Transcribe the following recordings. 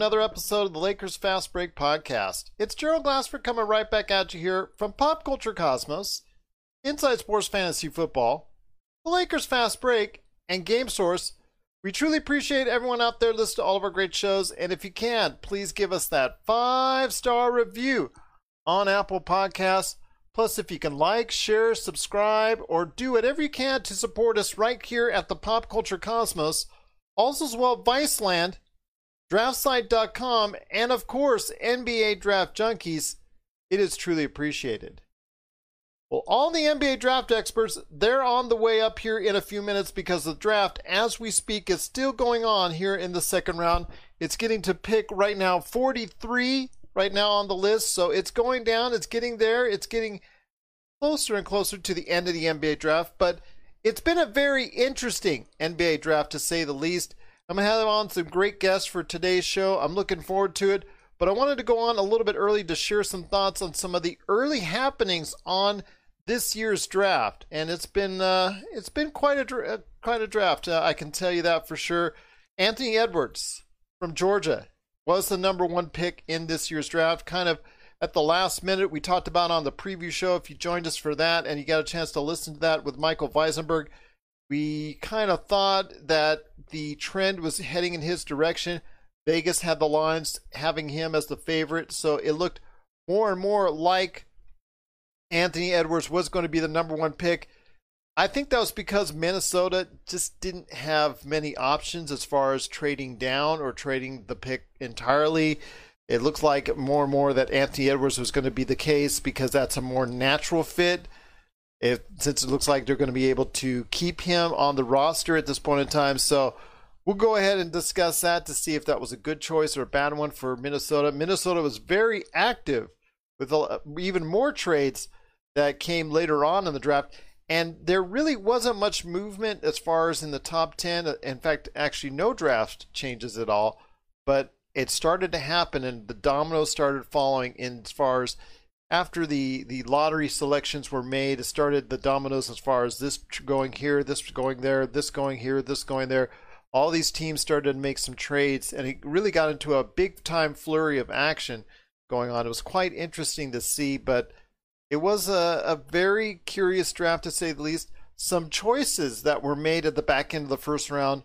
Another episode of the Lakers Fast Break podcast. It's Gerald Glassford coming right back at you here from Pop Culture Cosmos, Inside Sports Fantasy Football, the Lakers Fast Break, and Game Source. We truly appreciate everyone out there listening to all of our great shows, and if you can, please give us that five star review on Apple Podcasts. Plus, if you can like, share, subscribe, or do whatever you can to support us right here at the Pop Culture Cosmos, also as well Viceland draftsite.com, and of course, NBA Draft Junkies. It is truly appreciated. Well, all the NBA draft experts, they're on the way up here in a few minutes because the draft, as we speak, is still going on here in the second round. It's getting to pick right now 43 right now on the list. So it's going down, it's getting there, it's getting closer and closer to the end of the NBA draft. But it's been a very interesting NBA draft to say the least. I'm going to have on some great guests for today's show. I'm looking forward to it. But I wanted to go on a little bit early to share some thoughts on some of the early happenings on this year's draft, and it's been uh, it's been quite a dra- quite a draft. Uh, I can tell you that for sure. Anthony Edwards from Georgia was the number one pick in this year's draft. Kind of at the last minute, we talked about on the preview show. If you joined us for that, and you got a chance to listen to that with Michael Weisenberg, we kind of thought that the trend was heading in his direction. Vegas had the lines having him as the favorite, so it looked more and more like Anthony Edwards was going to be the number one pick. I think that was because Minnesota just didn't have many options as far as trading down or trading the pick entirely. It looks like more and more that Anthony Edwards was going to be the case because that's a more natural fit. If since it looks like they're going to be able to keep him on the roster at this point in time, so we'll go ahead and discuss that to see if that was a good choice or a bad one for Minnesota. Minnesota was very active with even more trades that came later on in the draft. And there really wasn't much movement as far as in the top 10. In fact, actually, no draft changes at all. But it started to happen, and the dominoes started falling in as far as after the, the lottery selections were made, it started the dominoes as far as this going here, this going there, this going here, this going there. All these teams started to make some trades, and it really got into a big time flurry of action going on. It was quite interesting to see, but it was a, a very curious draft to say the least. Some choices that were made at the back end of the first round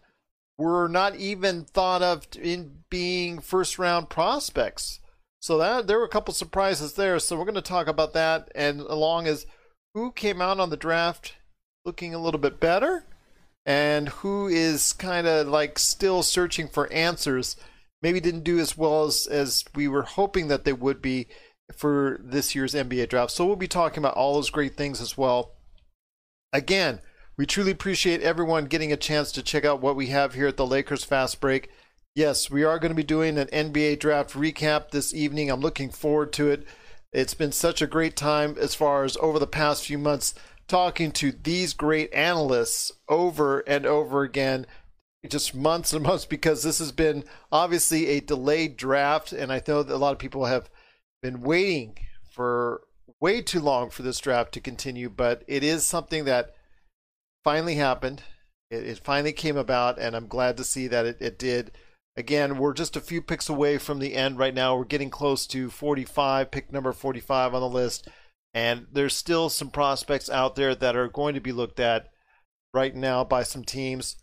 were not even thought of in being first round prospects. So that there were a couple surprises there. So we're going to talk about that and along as who came out on the draft looking a little bit better and who is kind of like still searching for answers. Maybe didn't do as well as, as we were hoping that they would be for this year's NBA draft. So we'll be talking about all those great things as well. Again, we truly appreciate everyone getting a chance to check out what we have here at the Lakers Fast Break. Yes, we are going to be doing an NBA draft recap this evening. I'm looking forward to it. It's been such a great time as far as over the past few months talking to these great analysts over and over again just months and months because this has been obviously a delayed draft and I know that a lot of people have been waiting for way too long for this draft to continue, but it is something that finally happened. It, it finally came about, and I'm glad to see that it, it did. Again, we're just a few picks away from the end right now. We're getting close to 45, pick number 45 on the list. And there's still some prospects out there that are going to be looked at right now by some teams.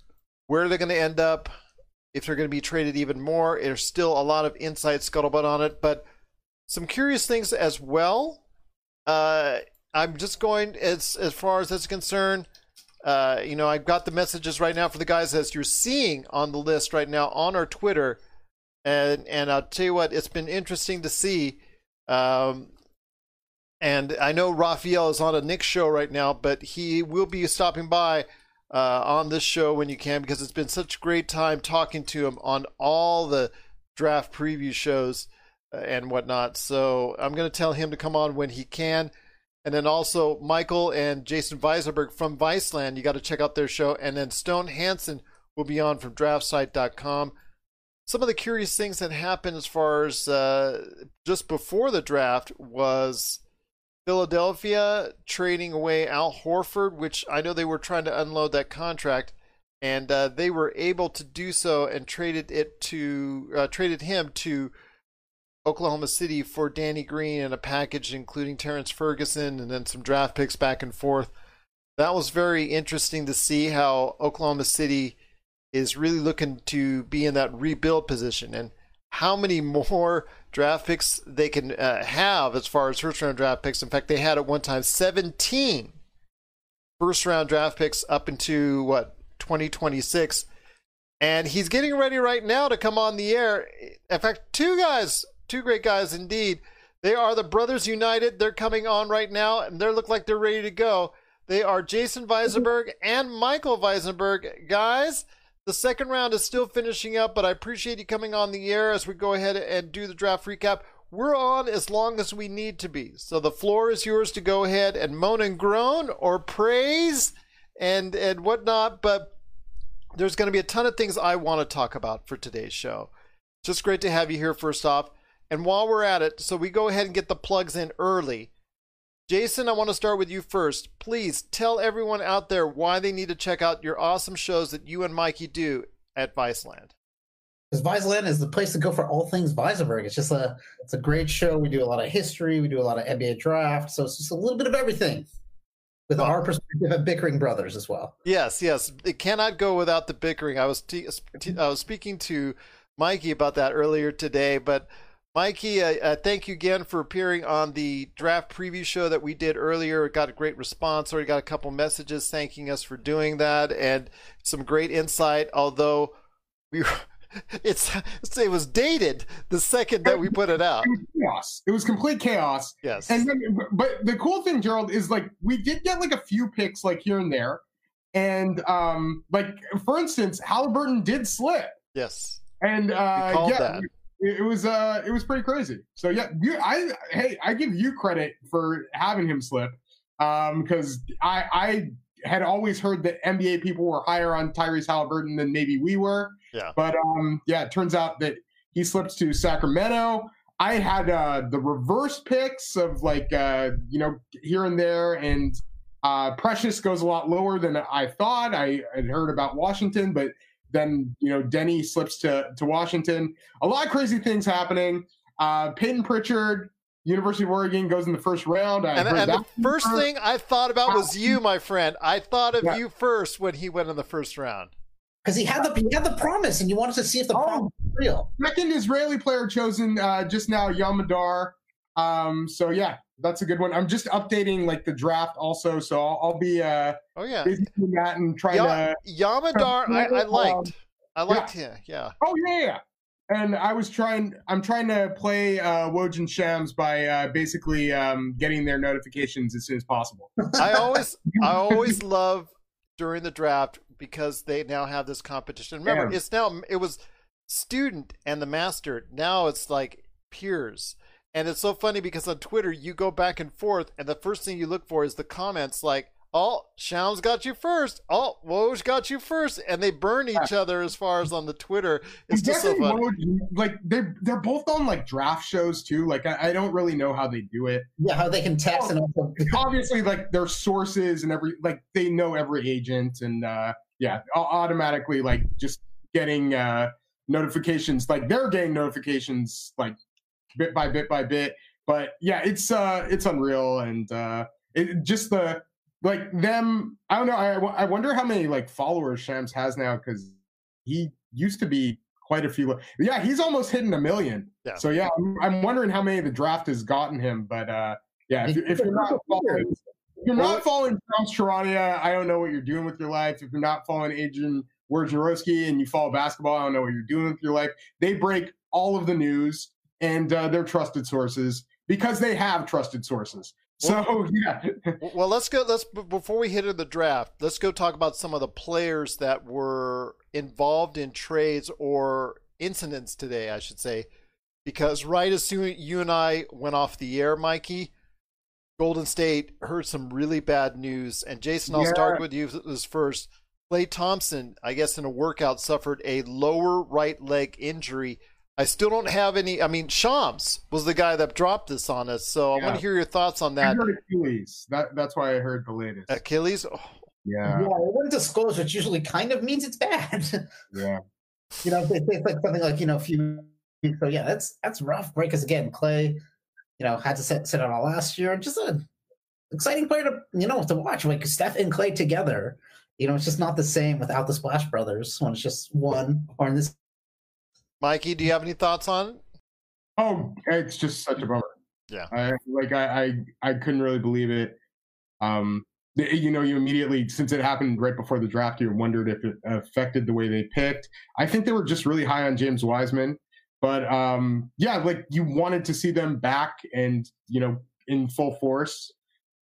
Where they're they going to end up? if they're going to be traded even more. There's still a lot of inside scuttlebutt on it, but some curious things as well. Uh, I'm just going as as far as that's concerned. Uh, you know, I've got the messages right now for the guys as you're seeing on the list right now on our Twitter, and and I'll tell you what, it's been interesting to see. Um, and I know Raphael is on a Nick show right now, but he will be stopping by uh, on this show when you can because it's been such a great time talking to him on all the draft preview shows uh, and whatnot. So I'm going to tell him to come on when he can. And then also Michael and Jason Weisenberg from Viceland. You got to check out their show. And then Stone Hansen will be on from draftsite.com. Some of the curious things that happened as far as uh, just before the draft was Philadelphia trading away Al Horford, which I know they were trying to unload that contract, and uh, they were able to do so and traded it to uh, traded him to Oklahoma City for Danny Green and a package including Terrance Ferguson and then some draft picks back and forth. That was very interesting to see how Oklahoma City is really looking to be in that rebuild position and how many more draft picks they can uh, have as far as first round draft picks. In fact, they had at one time 17 first round draft picks up into what 2026. And he's getting ready right now to come on the air. In fact, two guys two great guys indeed. They are the Brothers United. They're coming on right now, and they look like they're ready to go. They are Jason Weisenberg and Michael Weisenberg. Guys, the second round is still finishing up, but I appreciate you coming on the air as we go ahead and do the draft recap. We're on as long as we need to be. So the floor is yours to go ahead and moan and groan or praise and and whatnot. But there's going to be a ton of things I want to talk about for today's show. Just great to have you here, first off. And while we're at it, so we go ahead and get the plugs in early. Jason, I want to start with you first. Please tell everyone out there why they need to check out your awesome shows that you and Mikey do at Viceland. Because Viceland is the place to go for all things Weisenberg. It's just a it's a great show. We do a lot of history. We do a lot of NBA draft. So it's just a little bit of everything with well, our perspective of bickering brothers as well. Yes, yes. It cannot go without the bickering. I was t- t- I was speaking to Mikey about that earlier today, but Mikey, uh, uh, thank you again for appearing on the draft preview show that we did earlier. It got a great response. Already got a couple messages thanking us for doing that and some great insight. Although we, were, it's it was dated the second that we put it out. It was chaos. It was complete chaos. Yes. And then, but the cool thing, Gerald, is like we did get like a few picks like here and there, and um like for instance, Halliburton did slip. Yes. And uh, yeah. That it was uh it was pretty crazy. So yeah, you I hey I give you credit for having him slip, um because I I had always heard that NBA people were higher on Tyrese Halliburton than maybe we were. Yeah. But um yeah, it turns out that he slips to Sacramento. I had uh the reverse picks of like uh you know here and there and uh Precious goes a lot lower than I thought. I had heard about Washington, but then you know Deni slips to to Washington. A lot of crazy things happening. Uh, Payton Pritchard, University of Oregon, goes in the first round. I and, and the first first. thing I thought about was you, my friend. I thought of yeah. you first when he went in the first round because he had the he had the promise, and you wanted to see if the oh, promise was real. Second Israeli player chosen uh, just now, Yam Madar. Um, so yeah, that's a good one. I'm just updating like the draft also, so I'll, I'll be uh oh yeah that and trying to Yam Madar. I, I, liked. I liked yeah. him. Yeah. Oh yeah, yeah. And I was trying. I'm trying to play uh, Shams by uh, basically um, getting their notifications as soon as possible. I always, I always love during the draft because they now have this competition. Remember, yeah. it's now it was student and the master. Now it's like peers and it's so funny because on Twitter, you go back and forth, and the first thing you look for is the comments like, oh, Shams got you first. Oh, Woj got you first. And they burn each other as far as on the Twitter. It's just so funny. Woj, like, they're, they're both on, like, draft shows, too. Like, I, I, don't really know how they do it. Yeah, how they can text and also. Obviously, like, their sources and every, like, they know every agent. And, uh, yeah, automatically, like, just getting, uh, notifications like they're getting notifications like bit by bit by bit. But yeah, it's uh, it's unreal, and uh, it just the like them. I don't know. I I wonder how many like followers Shams has now because he used to be quite a few. Yeah, he's almost hitting a million. Yeah. So yeah, I'm, I'm wondering how many the draft has gotten him. But uh, yeah, if, if you're not following, if you're not following Tom Charania, I don't know what you're doing with your life. If you're not following Adrian Wojnarowski and you follow basketball, I don't know what you're doing with your life. They break all of the news and uh, they're trusted sources because they have trusted sources. So yeah, Well, let's go. Let's before we hit into the draft, let's go talk about some of the players that were involved in trades or incidents today, I should say, because right as soon you and I went off the air, Mikey, Golden State heard some really bad news, and Jason, I'll Yeah. start with you this first. Klay Thompson, I guess in a workout, suffered a lower right leg injury. I still don't have any. I mean, Shams was the guy that dropped this on us, so I want to hear your thoughts on I that. heard Achilles. That that's why I heard the latest. Achilles. Oh, Yeah, Yeah, it wouldn't disclose, which usually kind of means it's bad. yeah. you know, if they say it's like something like you know a few. So yeah, that's that's rough, Break Because again, Klay, you know, had to sit sit out all last year. Just an exciting player to you know to watch. Like Steph and Klay together, you know, it's just not the same without the Splash Brothers when it's just one. Or in this, Mikey, do you have any thoughts on it? Oh, it's just such a bummer. Yeah. I like I I, I couldn't really believe it. Um, you know, you immediately since it happened right before the draft, you wondered if it affected the way they picked. I think they were just really high on James Wiseman, but um, yeah, like you wanted to see them back and you know in full force.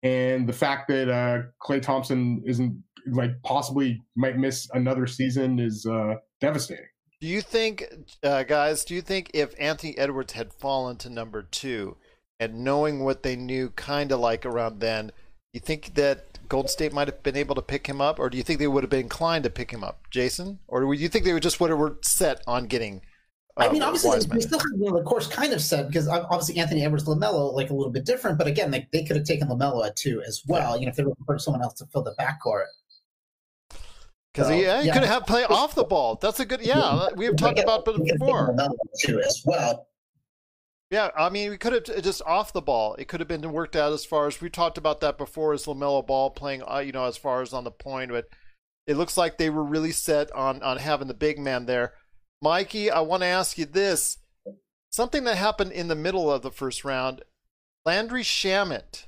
And the fact that uh, Klay Thompson isn't like possibly might miss another season is uh, devastating. Do you think, uh, guys? Do you think if Anthony Edwards had fallen to number two, and knowing what they knew, kind of like around then, you think that Golden State might have been able to pick him up, or do you think they would have been inclined to pick him up, Jason? Or do you think they would just would have were set on getting? Uh, I mean, obviously they, Wiseman? they still have you know, the course kind of set because obviously Anthony Edwards, LaMelo, like a little bit different. But again, they, they could have taken LaMelo at two as well. You know, if they were looking for someone else to fill the backcourt. Because So, yeah, he yeah. could have play off the ball. That's a good. Yeah, we have talked about it before. too as well. Yeah, I mean, we could have just off the ball. It could have been worked out as far as we talked about that before. As LaMelo Ball playing, uh, you know, as far as on the point, but it looks like they were really set on on having the big man there. Mikey, I want to ask you this: something that happened in the middle of the first round. Landry Shamet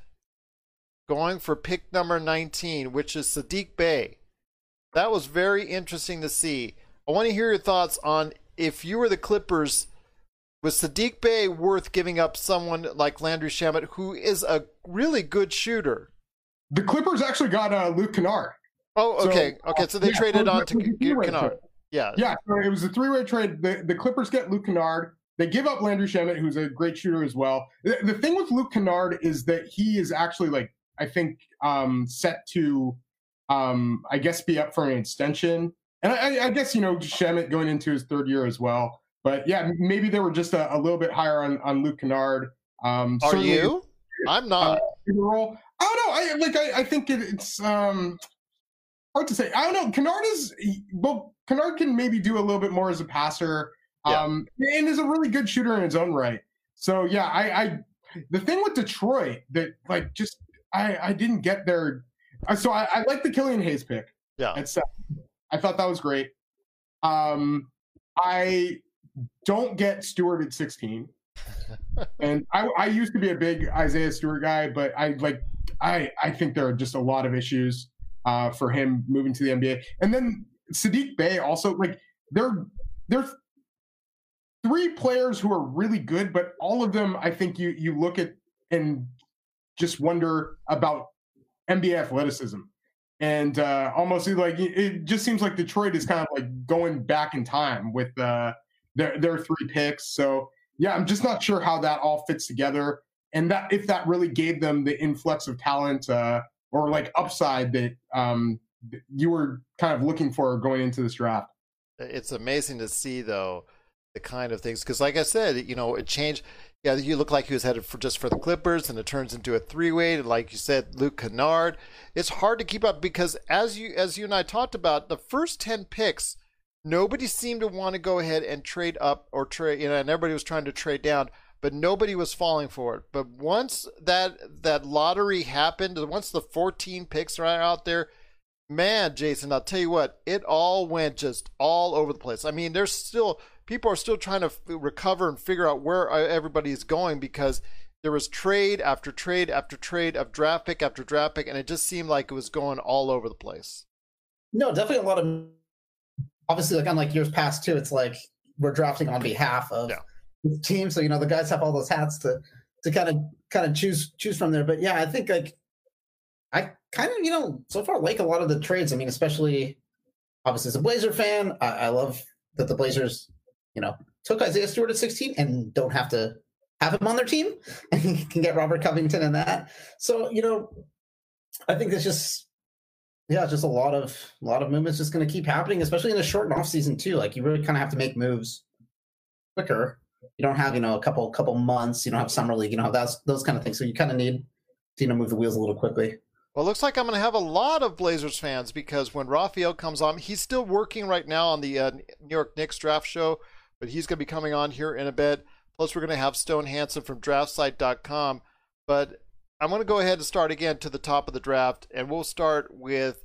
going for pick number 19, which is Sadiq Bey. That was very interesting to see. I want to hear your thoughts on if you were the Clippers. Was Sadiq Bey worth giving up someone like Landry Shamet, who is a really good shooter? The Clippers actually got uh, Luke Kennard. Oh, So, okay, okay. So they yeah, traded so on to was a get three-way Kennard. trade. Yeah, Yeah, so it was a three-way trade. The, the Clippers get Luke Kennard. They give up Landry Shamet, who's a great shooter as well. The, the thing with Luke Kennard is that he is actually like I think um, set to, um, I guess, be up for an extension. And I, I guess you know Shamet going into his third year as well. But yeah, maybe they were just a, a little bit higher on on Luke Kennard. Um, Are you? I'm not. role. I don't know. I like. I, I think it, it's um hard to say. I don't know. Kennard is well. Kennard can maybe do a little bit more as a passer, Yeah. um, and is a really good shooter in his own right. So yeah, I, I the thing with Detroit that like just I I didn't get their. So I, I like the Killian Hayes pick yeah. at seven. I thought that was great. Um, I don't get Stewart at 16. and I, I used to be a big Isaiah Stewart guy, but I like I I think there are just a lot of issues uh, for him moving to the NBA. And then Sadiq Bey also like they're they're three players who are really good, but all of them I think you you look at and just wonder about NBA athleticism. And uh, almost like it- just seems like Detroit is kind of like going back in time with uh, their their three picks. So yeah, I'm just not sure how that all fits together, and that if that really gave them the influx of talent uh, or like upside that um, you were kind of looking for going into this draft. It's amazing to see though the kind of things because, like I said, you know, it changed. Yeah, you look like he was headed for just for the Clippers, and it turns into a three-way. Like you said, Luke Kennard. It's hard to keep up because, as you as you and I talked about, the first ten picks, nobody seemed to want to go ahead and trade up or trade. You know, and everybody was trying to trade down, but nobody was falling for it. But once that that lottery happened, once the fourteen picks are out there, man, Jason, I'll tell you what, it all went just all over the place. I mean, there's still people are still trying to f- recover and figure out where uh, everybody is going because there was trade after trade after trade of draft pick after draft pick, and it just seemed like it was going all over the place. No, definitely a lot of. Obviously, like unlike years past too, it's like we're drafting on behalf of Yeah. the team, so you know the guys have all those hats to to kind of kind of choose choose from there. But yeah, I think like I kind of you know so far like a lot of the trades. I mean, especially obviously as a Blazer fan, I, I love that the Blazers you know took Isaiah Stewart at 16 and don't have to have him on their team and can get Robert Covington and that. So you know, I think it's just yeah, just a lot of a lot of movements just going to keep happening, especially in a short off season too. Like you really kind of have to make moves quicker. You don't have you know a couple couple months. You don't have summer league. You don't have those those kind of things. So you kind of need to you know move the wheels a little quickly. Well, looks like I'm going to have a lot of Blazers fans because when Raphael comes on, he's still working right now on the uh, New York Knicks draft show, but he's going to be coming on here in a bit. Plus, we're going to have Stone Hansen from DraftSite.com. But I'm going to go ahead and start again to the top of the draft, and we'll start with,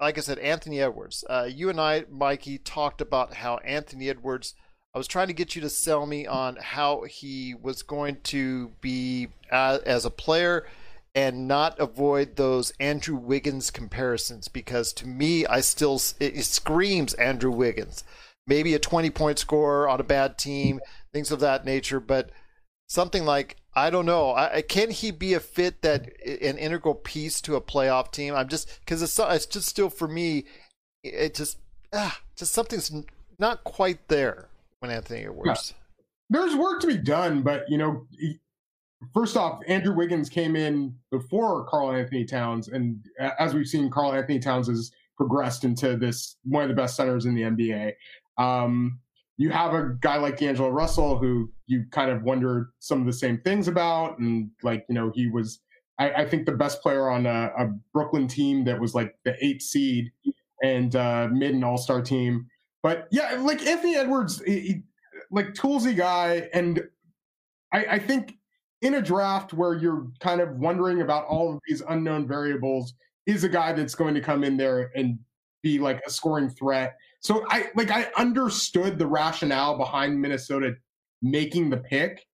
like I said, Anthony Edwards. Uh, you and I, Mikey, talked about how Anthony Edwards. I was trying to get you to sell me on how he was going to be uh, as a player and not avoid those Andrew Wiggins comparisons because to me, I still it screams Andrew Wiggins. Maybe a 20 point scorer on a bad team, things of that nature, but something like I don't know. I, can he be a fit that an integral piece to a playoff team? I'm just because it's, it's just still for me. It just ah, just something's not quite there when Anthony Edwards. there's work to be done, but you know, first off, Andrew Wiggins came in before Karl-Anthony Towns, and as we've seen, Karl-Anthony Towns has progressed into this one of the best centers in the NBA. Um, you have a guy like D'Angelo Russell who you kind of wonder some of the same things about, and like you know, he was. I, I think the best player on a, a Brooklyn team that was like the eighth seed and uh, mid and all star team. But yeah, like Anthony Edwards, he- he- like toolsy guy, and I, I think in a draft where you're kind of wondering about all of these unknown variables, is a guy that's going to come in there and be like a scoring threat. So I like I understood the rationale behind Minnesota making the pick,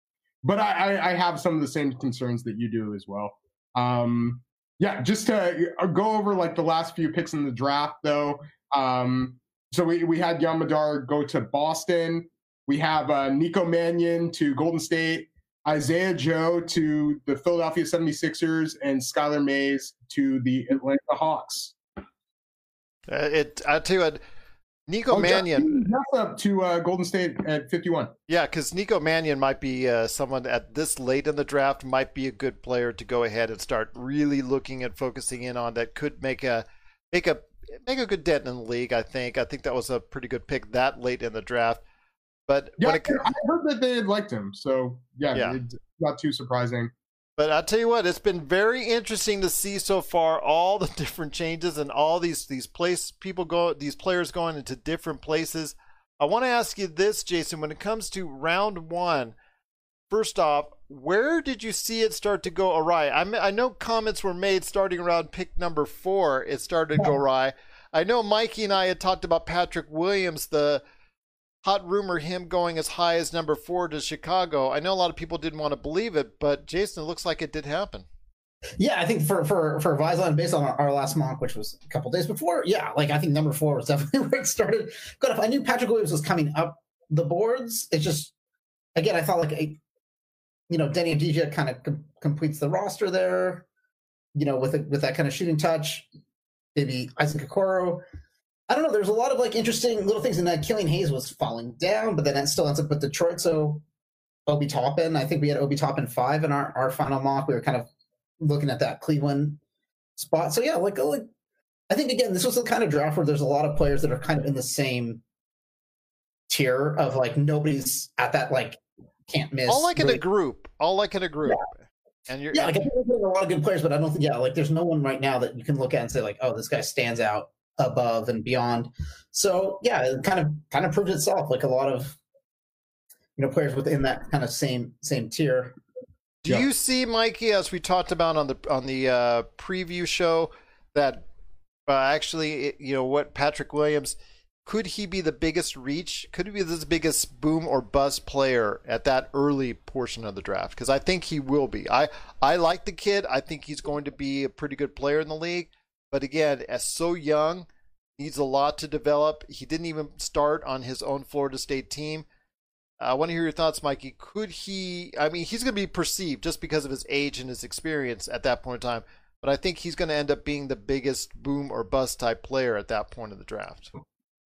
but I, I, I have some of the same concerns that you do as well. Um, yeah, just to uh, go over like the last few picks in the draft though. Um, so we, we had Yam Madar go to Boston. We have uh, Nico Mannion to Golden State, Isaiah Joe to the Philadelphia 76ers, and Skylar Mays to the Atlanta Hawks. Uh, it I tell you what, Nico Oh, Mannion. Jeff- up to uh, Golden State at 51. Yeah, because Nico Mannion might be uh, someone at this late in the draft might be a good player to go ahead and start really looking at focusing in on that could make a make a make a good dent in the league. I think I think that was a pretty good pick that late in the draft. But Yeah, when it, I heard that they had liked him. So, yeah, Yeah. not too surprising. But I'll tell you what, it's been very interesting to see so far all the different changes and all these these place people go these players going into different places. I want to ask you this, Jason, when it comes to round one, first off, where did you see it start to go awry? I I know comments were made starting around pick number four. It started to go awry. I know Mikey and I had talked about Patrick Williams, the hot rumor him going as high as number four to Chicago. I know a lot of people didn't want to believe it, but Jason, it looks like it did happen. Yeah, I think for for for Viceland, based on our, our last mock, which was a couple days before, yeah, like I think number four was definitely where it started. Good enough. I knew Patrick Williams was coming up the boards. It's just again, I thought like a, you know, Deni Avdija kind of com- completes the roster there. You know, with a, with that kind of shooting touch, maybe Isaac Okoro. I don't know. There's a lot of like interesting little things, and that Killian Hayes was falling down, but then it still ends up with Detroit. So Obi Toppin, I think we had Obi Toppin five in our our final mock. We were kind of looking at that Cleveland spot. So yeah, like, oh, like I think again, this was the kind of draft where there's a lot of players that are kind of in the same tier of like nobody's at that like can't miss. all like in a group, all like in a group. And you're yeah, like I think there's a lot of good players, but I don't think yeah, like there's no one right now that you can look at and say like, oh, this guy stands out above and beyond. So yeah, it kind of kind of proved itself. Like a lot of you know players within that kind of same same tier. Do Yeah. you see, Mikey, as we talked about on the on the uh, preview show, that uh, actually, it- you know what, Patrick Williams, could he be the biggest reach? Could he be the biggest boom or bust player at that early portion of the draft? Because I think he will be. I I like the kid. I think he's going to be a pretty good player in the league. But again, as so young, needs a lot to develop. He didn't even start on his own Florida State team. I want to hear your thoughts, Mikey. Could he? I mean, he's going to be perceived just because of his age and his experience at that point in time. But I think he's going to end up being the biggest boom or bust type player at that point of the draft.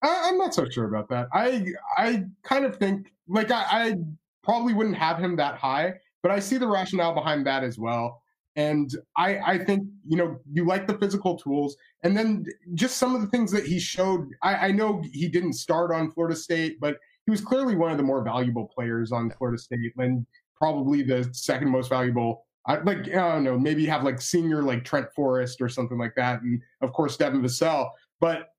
I, I'm not so sure about that. I I kind of think like I, I probably wouldn't have him that high, but I see the rationale behind that as well. And I I think you know you like the physical tools, and then just some of the things that he showed. I, I know he didn't start on Florida State, but he was clearly one of the more valuable players on Florida State, and probably the second most valuable. I, like I don't know, maybe have like senior like Trent Forrest or something like that, and of course Devin Vassell. But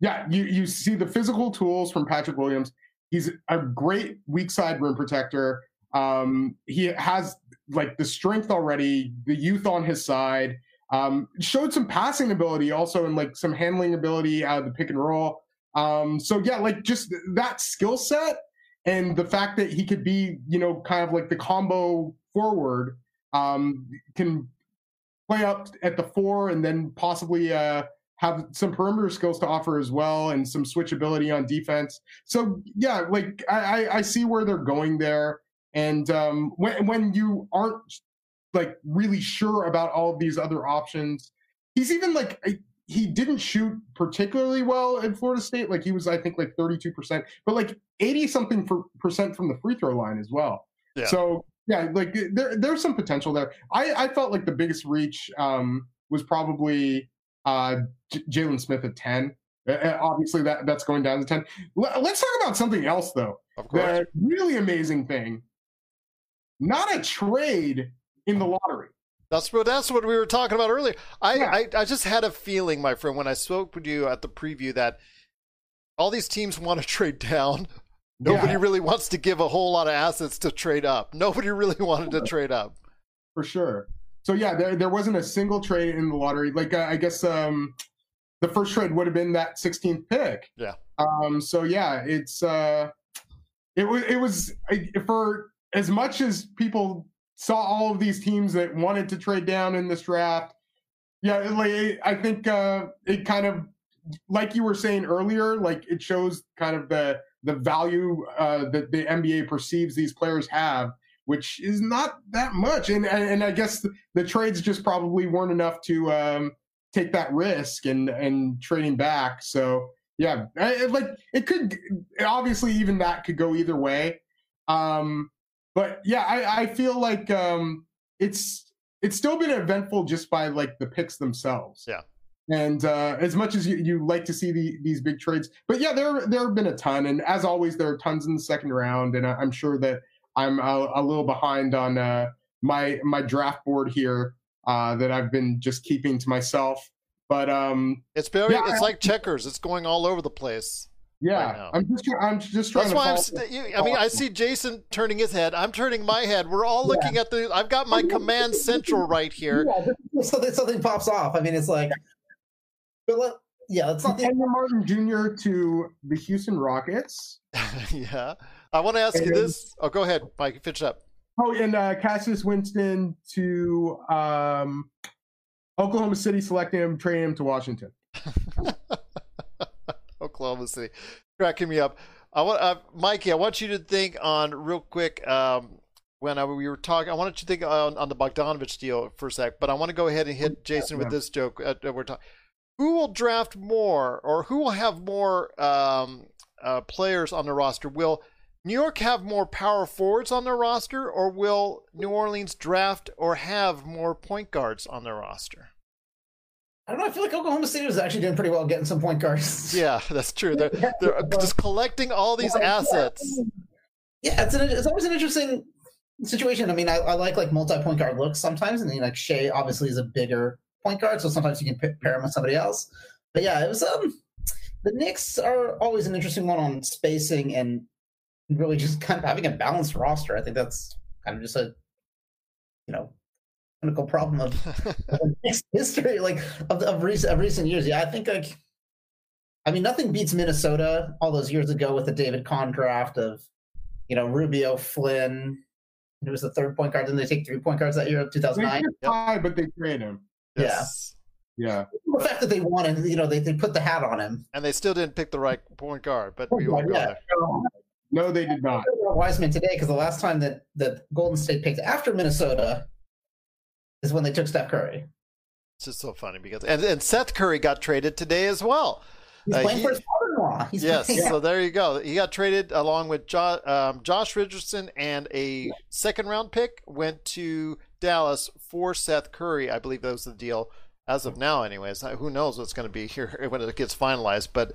yeah, you you see the physical tools from Patrick Williams. He's a great weak side rim protector. Um, he has like the strength already, the youth on his side. Um, showed some passing ability also, and like some handling ability out of the pick and roll. Um, so yeah, like just that skill set and the fact that he could be, you know, kind of like the combo forward, um, can play up at the four and then possibly uh, have some perimeter skills to offer as well and some switchability on defense. So yeah, like I, I- I see where they're going there. And um, when when you aren't like really sure about all of these other options, he's even like he didn't shoot particularly well at Florida State. Like he was, I think, like thirty two percent, but like eighty something for, percent from the free throw line as well. Yeah. So yeah, like there there's some potential there. I I felt like the biggest reach um, was probably uh, J- Jalen Smith at ten. Uh, obviously, that that's going down to ten. L- let's talk about something else though. Of course. The really amazing thing, not a trade in the lottery. That's what that's what we were talking about earlier. I, Yeah. I I just had a feeling, my friend, when I spoke with you at the preview that all these teams want to trade down. Nobody Yeah. really wants to give a whole lot of assets to trade up. Nobody really wanted to trade up. for sure. So yeah, there there wasn't a single trade in the lottery. Like uh, I guess um, the first trade would have been that 16th pick. Yeah. Um. So yeah, it's uh, it was it was I- for as much as people saw all of these teams that wanted to trade down in this draft. Yeah, like I think uh, it kind of like you were saying earlier, like it shows kind of the the value uh, that the NBA perceives these players have which is not that much. And and, I guess the, the trades just probably weren't enough to um, take that risk and and trading back. So yeah, like it could obviously even that could go either way. Um, but yeah, I, I feel like um, it's it's still been eventful just by like the picks themselves. Yeah. And uh, as much as you, you like to see the, these big trades, but yeah, there there have been a ton, and as always, there are tons in the second round, and I, I'm sure that I'm a, a little behind on uh, my my draft board here uh, that I've been just keeping to myself. But um, It's very Yeah, it's I- like checkers. It's going all over the place. Yeah, Right. I'm just I'm just trying That's to. why I'm. You, I mean, I see Jason turning his head. I'm turning my head. We're all looking at the. I've got my command central right here. Yeah, something something pops off. I mean, it's like, but let, yeah, it's not the Kenyon Martin Jr. to the Houston Rockets. yeah. I want to ask you this. Oh, go ahead, Mike. Finish up. Oh, and uh, Cassius Winston to um, Oklahoma City, selecting him, trading him to Washington. Oklahoma City, cracking me up. I want, uh, Mikey. I want you to think on real quick. Um, when I, we were talking, I wanted you to think on, on the Bogdanovich deal for a sec, but I want to go ahead and hit Jason with this joke. Uh, we're talking. Who will draft more, or who will have more um, uh, players on the roster? Will New York have more power forwards on their roster, or will New Orleans draft or have more point guards on their roster? I don't know. I feel like Oklahoma City was actually doing pretty well getting some point guards. Yeah, that's true. They're, they're just collecting all these assets. Yeah, it's an, it's always an interesting situation. I mean, I, I like like multi point guard looks sometimes, and then like Shea obviously is a bigger point guard, so sometimes you can pair him with somebody else. But yeah, it was um the Knicks are always an interesting one on spacing and really just kind of having a balanced roster. I think that's kind of just a you know technical problem of, of history, like of, of recent of recent years. Yeah, I think like, I mean, nothing beats Minnesota all those years ago with the David Kahn draft of, you know, Rubio, Flynn. It was the third point guard. Didn't they take three point guards that year, two thousand They nine? high, but they traded him. Yes. Yeah. The fact that they wanted, you know they, they put the hat on him. And they still didn't pick the right point guard, but we won't go there. No, they did not. Wiseman today because the last time that that Golden State picked after Minnesota is when they took Steph Curry. It's just so funny because and, and Seth Curry got traded today as well. He's Uh, playing he- for his father-in-law. He's Yes, playing- so there you go. He got traded along with jo- um, Josh Richardson and a second round pick went to Dallas for Seth Curry. I believe that was the deal as of now, anyways. Who knows what's going to be here when it gets finalized? But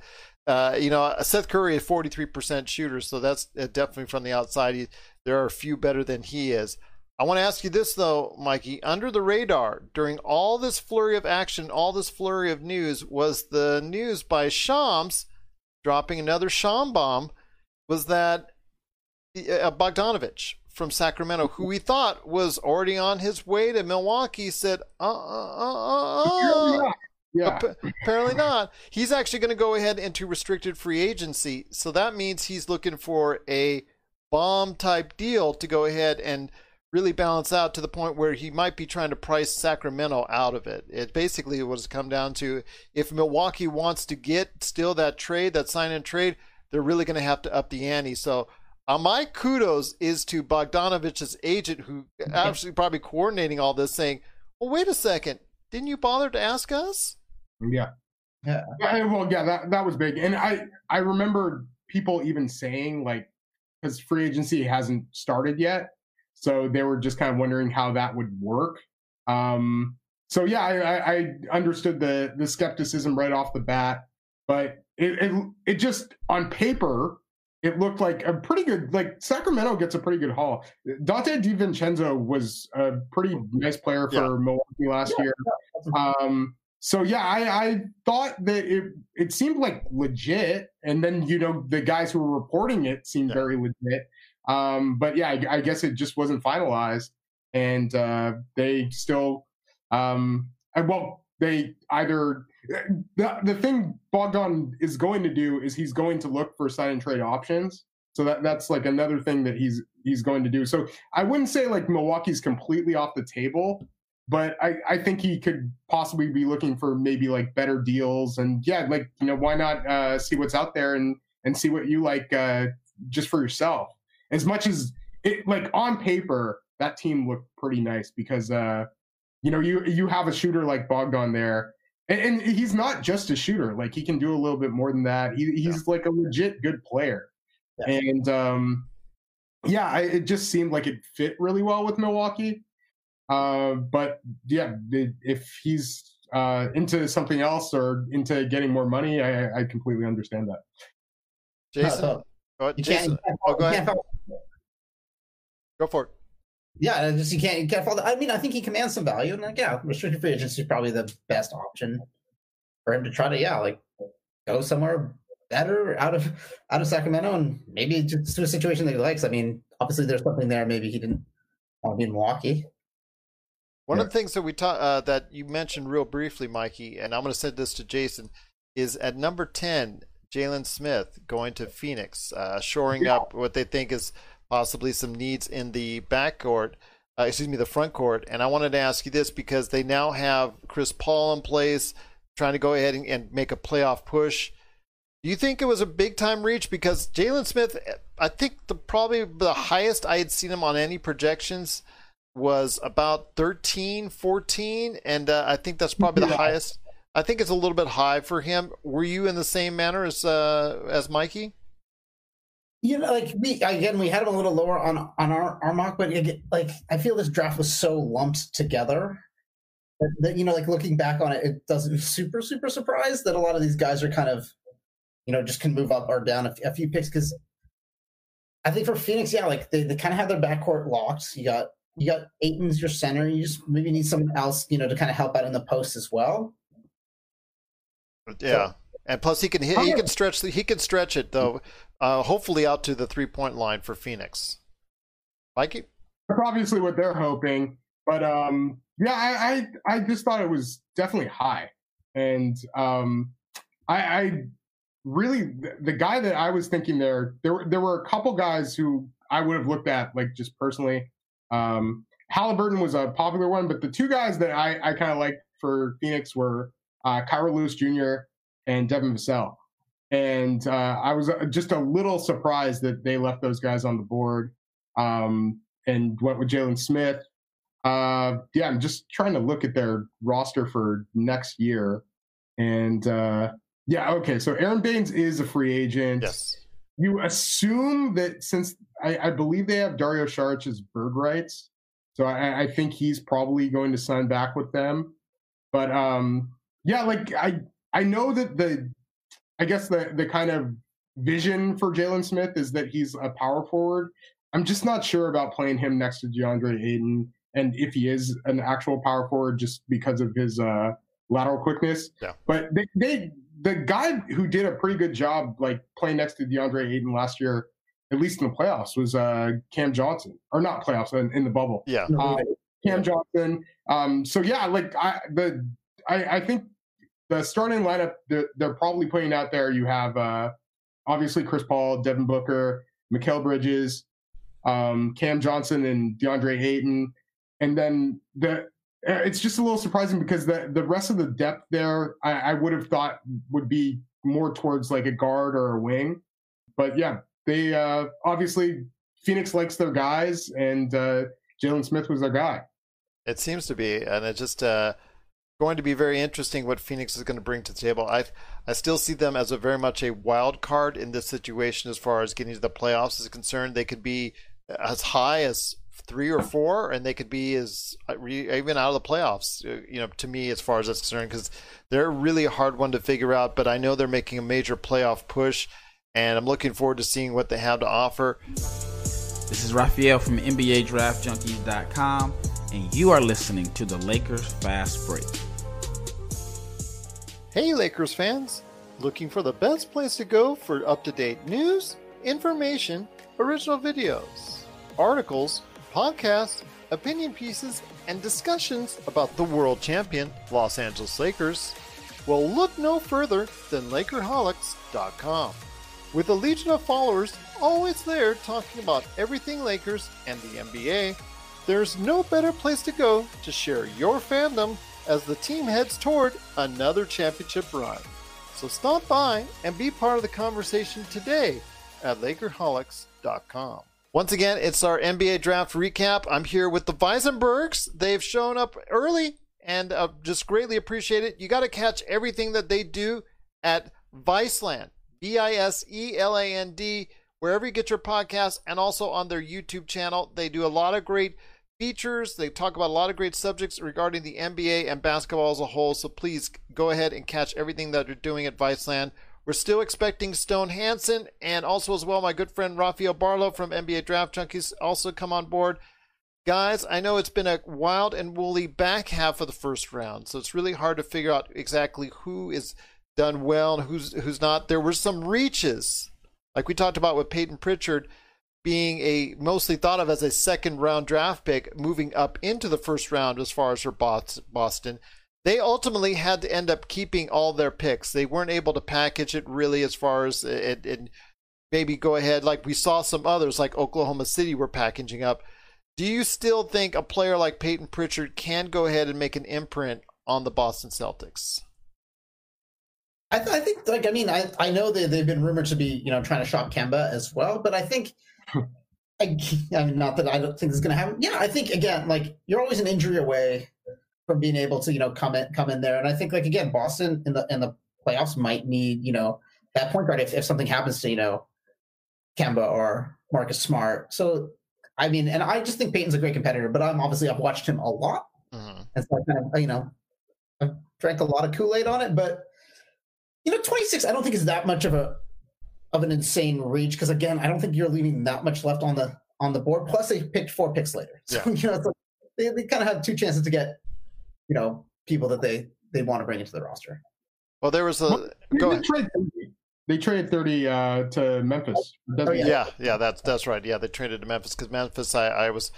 uh, you know, Seth Curry is forty three percent shooter, so that's uh, definitely from the outside. He, there are a few better than he is. I want to ask you this though, Mikey. Under the radar during all this flurry of action, all this flurry of news, was the news by Shams dropping another Sham bomb. Was that uh, Bogdanovich from Sacramento, who we thought was already on his way to Milwaukee, said, "Uh, uh, uh, uh, uh." Yeah. Appa- Apparently not. He's actually going to go ahead into restricted free agency. So that means he's looking for a bomb type deal to go ahead and really balance out to the point where he might be trying to price Sacramento out of it. It basically was come down to if Milwaukee wants to get still that trade, that sign and trade, they're really going to have to up the ante. So uh, my kudos is to Bogdanovich's agent, who actually probably coordinating all this, saying, "Well, wait a second, didn't you bother to ask us?" Yeah. Yeah. Yeah, Well, yeah, that that was big, and I I remember people even saying like because free agency hasn't started yet, so they were just kind of wondering how that would work. Um, so yeah, I, I, I understood the the skepticism right off the bat, but it, it it just on paper it looked like a pretty good like Sacramento gets a pretty good haul. Donte DiVincenzo was a pretty nice player for Yeah. Milwaukee last year. Um, so yeah, I, I thought that it it seemed like legit, and then you know the guys who were reporting it seemed Yeah. very legit. Um, but yeah, I, I guess it just wasn't finalized, and uh, they still, um, well, they either the the thing Bogdan is going to do is he's going to look for sign and trade options. So that that's like another thing that he's he's going to do. So I wouldn't say like Milwaukee's completely off the table, but I, I think he could possibly be looking for maybe like better deals and yeah, like you know, why not uh, see what's out there and and see what you like uh, just for yourself. As much as it like on paper, that team looked pretty nice because uh, you know you you have a shooter like Bogdan there. And, and he's not just a shooter; like he can do a little bit more than that. He, he's like a legit good player, Yeah. and um, yeah, I, it just seemed like it fit really well with Milwaukee. Uh, but yeah, if he's uh, into something else or into getting more money, I, I completely understand that. Jason, No, oh, You Jason, you can't, oh, go you ahead. Go for it. Yeah, and just you can't you can't fall. I mean, I think he commands some value, and like, yeah, restricted free agency is probably the best option for him to try to, yeah, like go somewhere better out of out of Sacramento, and maybe just to a situation that he likes. I mean, obviously, there's something there. Maybe he didn't want to be in Milwaukee. One of the things that we ta- uh, that you mentioned real briefly, Mikey, and I'm going to send this to Jason, is at number ten, Jalen Smith going to Phoenix, uh, shoring up what they think is possibly some needs in the backcourt. Uh, excuse me, the front court. And I wanted to ask you this because they now have Chris Paul in place, trying to go ahead and, and make a playoff push. Do you think it was a big time reach? Because Jalen Smith, I think the probably the highest I had seen him on any projections was about 13, 14, and uh, I think that's probably the highest. I think it's a little bit high for him. Were you in the same manner as uh, as Mikey? You know, like we again, we had him a little lower on on our our mock, but it, like I feel this draft was so lumped together that, that you know, like looking back on it, it doesn't super super surprised that a lot of these guys are kind of, you know, just can move up or down a few picks because I think for Phoenix, yeah, like they, they kind of have their backcourt locked. You got you got Ayton's your center. You just maybe need someone else, you know, to kind of help out in the post as well. Yeah, and plus he can hit, he can stretch the, he can stretch it though. Uh, hopefully out to the three point line for Phoenix. Mikey, That's obviously what they're hoping. But um, yeah, I, I I just thought it was definitely high, and um, I, I really the, guy that I was thinking there there were there were a couple guys who I would have looked at like just personally. Um, Halliburton was a popular one, but the two guys that I I kind of liked for Phoenix were uh, Kira Lewis Jr. and Devin Vassell. And uh, I was uh, just a little surprised that they left those guys on the board um, and went with Jalen Smith. Uh, yeah, I'm just trying to look at their roster for next year. And uh, yeah, okay, so Aron Baynes is a free agent. Yes. You assume that since I, I believe they have Dario Saric's bird rights, so I, I think he's probably going to sign back with them. But um, yeah, like I I know that the I guess the the kind of vision for Jalen Smith is that he's a power forward. I'm just not sure about playing him next to DeAndre Ayton and if he is an actual power forward just because of his uh, lateral quickness. Yeah. But they, they the guy who did a pretty good job like playing next to DeAndre Ayton last year, at least in the playoffs, was uh, Cam Johnson, or not playoffs in, in the bubble. Yeah. Uh, Cam Johnson. Um, so yeah, like I the I, I think the starting lineup they're, they're probably putting out there. You have uh, obviously Chris Paul, Devin Booker, Mikal Bridges, um, Cam Johnson, and DeAndre Ayton, and then the uh, it's just a little surprising because the the rest of the depth there I, I would have thought would be more towards like a guard or a wing, but yeah, they uh, obviously Phoenix likes their guys, and uh, Jalen Smith was their guy. It seems to be, and it just uh, going to be very interesting what Phoenix is going to bring to the table. I I still see them as a very much a wild card in this situation as far as getting to the playoffs is concerned. They could be as high as three or four, and they could be as even out of the playoffs. uh, You know, to me, as far as that's concerned, because they're really a hard one to figure out. But I know they're making a major playoff push, and I'm looking forward to seeing what they have to offer. This is Raphael from NBADraftJunkies.com, and you are listening to the Lakers Fast Break. Hey, Lakers fans! Looking for the best place to go for up to date news, information, original videos, articles, podcasts, opinion pieces, and discussions about the world champion Los Angeles Lakers? Well, look no further than Lakerholics.com. With a legion of followers always there talking about everything Lakers and the NBA, there's no better place to go to share your fandom as the team heads toward another championship run. So stop by and be part of the conversation today at Lakerholics.com. Once again, it's our NBA draft recap. I'm here with the Weisenbergs. They've shown up early and uh, just greatly appreciate it. You got to catch everything that they do at Viceland, B I S E L A N D, wherever you get your podcasts, and also on their YouTube channel. They do a lot of great features. They talk about a lot of great subjects regarding the NBA and basketball as a whole. So please go ahead and catch everything that they're doing at Viceland. We're still expecting Stone Hansen and also as well my good friend Rafael Barlow from NBA Draft Junkies also come on board. Guys, I know it's been a wild and woolly back half of the first round, so it's really hard to figure out exactly who is done well and who's who's not. There were some reaches, like we talked about with Peyton Pritchard being a mostly thought of as a second round draft pick, moving up into the first round as far as for Boston. They ultimately had to end up keeping all their picks. They weren't able to package it really as far as it, maybe go ahead like we saw some others like Oklahoma City were packaging up. Do you still think a player like Peyton Pritchard can go ahead and make an imprint on the Boston Celtics? I, th- I think, like, I mean, I, I know that they've been rumored to be, you know, trying to shop Kemba as well, but I think, I, I mean, not that I don't think this is going to happen. Yeah, I think again, like, you're always an injury away from being able to, you know, come in, come in there, and I think, like, again, Boston in the in the playoffs might need, you know, that point guard if, if something happens to, you know, Kemba or Marcus Smart. So, I mean, and I just think Peyton's a great competitor, but I'm obviously I've watched him a lot, mm-hmm. and so I kind of, you know, I've drank a lot of Kool Aid on it, but you know, 26, I don't think is that much of a of an insane reach because again, I don't think you're leaving that much left on the on the board. Plus, they picked four picks later, so Yeah. you know, it's like they, they kind of have two chances to get you know people that they they want to bring into the roster. Well, there was a go they, ahead. traded 30. they traded 30 uh, to Memphis. Oh, yeah. Yeah, yeah, that's that's right. Yeah, they traded to Memphis because Memphis, I, I was.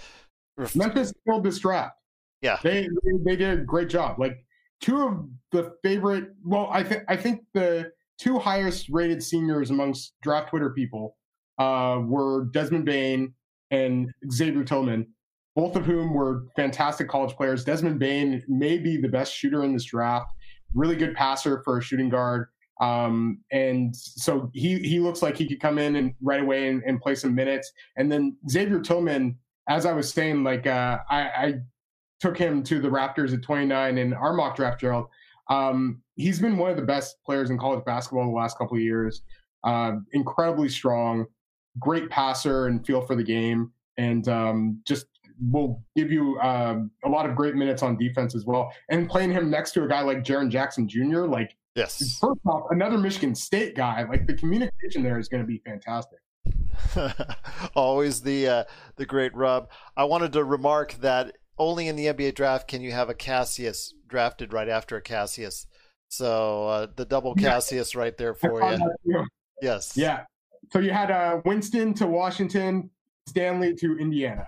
Memphis killed this draft. Yeah. They they did a great job. Like two of the favorite. Well, I think I think the two highest rated seniors amongst draft Twitter people uh, were Desmond Bane and Xavier Tillman, both of whom were fantastic college players. Desmond Bane may be the best shooter in this draft. Really good passer for a shooting guard. Um, and so he he looks like he could come in and right away and, and play some minutes. And then Xavier Tillman, as I was saying, like uh, I, I took him to the Raptors at 29 in our mock draft, Gerald. Um, he's been one of the best players in college basketball the last couple of years. Uh, incredibly strong, great passer and feel for the game, and um, just will give you um, a lot of great minutes on defense as well. And playing him next to a guy like Jaren Jackson Jr., like Yes. first off, another Michigan State guy, like the communication there is going to be fantastic. Always the uh, the great rub. I wanted to remark that only in the NBA draft can you have a Cassius drafted right after a Cassius. So uh, the double Yeah. Cassius right there for you. Yes. Yeah. So you had uh, Winston to Washington, Stanley to Indiana.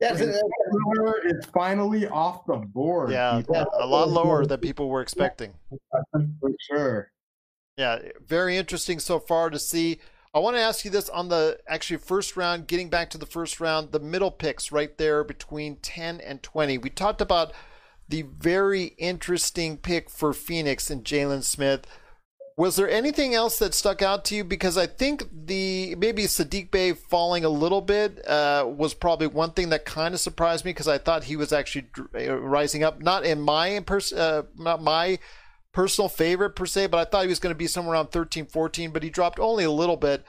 Yeah, so, Miller is finally off the board. Yeah, people, a lot lower than people were expecting. for sure. Yeah, very interesting so far to see. I want to ask you this on the actually first round, getting back to the first round, the middle picks right there between 10 and 20. We talked about the very interesting pick for Phoenix and Jalen Smith. Was there anything else that stuck out to you? Because I think the maybe Sadiq Bey falling a little bit uh, was probably one thing that kind of surprised me because I thought he was actually uh, rising up. Not in my pers- uh, not my personal favorite per se, but I thought he was going to be somewhere around 13, 14, but he dropped only a little bit.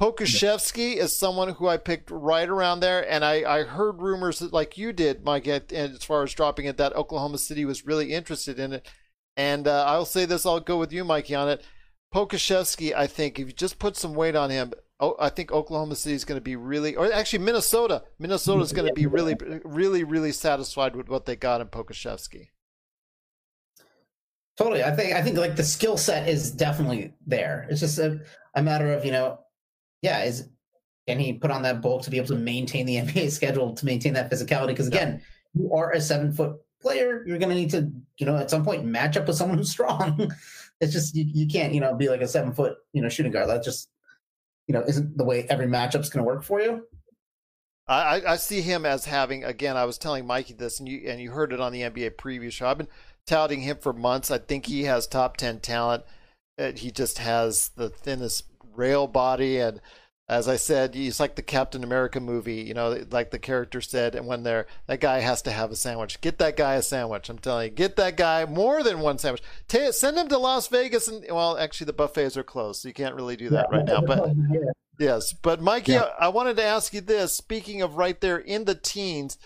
Pokusevski is someone who I picked right around there, and I, I heard rumors that, like you did, Mike, as far as dropping it, that Oklahoma City was really interested in it. And uh, I'll say this, I'll go with you, Mikey, on it. Pokusevski, I think, if you just put some weight on him, oh, I think Oklahoma City is going to be really, or actually Minnesota, Minnesota is going to be really, really, really satisfied with what they got in Pokusevski. Totally. I think I think like the skill set is definitely there. It's just a, a matter of, you know, yeah, is can he put on that bulk to be able to maintain the NBA schedule to maintain that physicality? Because again, you are a seven foot player. You're gonna need to, you know, at some point match up with someone who's strong. it's just you, you can't, you know, be like a seven foot, you know, shooting guard. That just, you know, isn't the way every matchup's gonna work for you. I, I- I see him as having again. I was telling Mikey this, and you and you heard it on the NBA preview show. I've been touting him for months. I think he has top ten talent. Uh, he just has the thinnest rail body, and as I said, he's like the Captain America movie. You know, like the character said, and when they're that guy has to have a sandwich. Get that guy a sandwich. I'm telling you, get that guy more than one sandwich. Ta send him to Las Vegas, and well, actually the buffets are closed, so you can't really do that right now. But Yes, but Mikey, Yeah. I wanted to ask you this. Speaking of right there in the teens,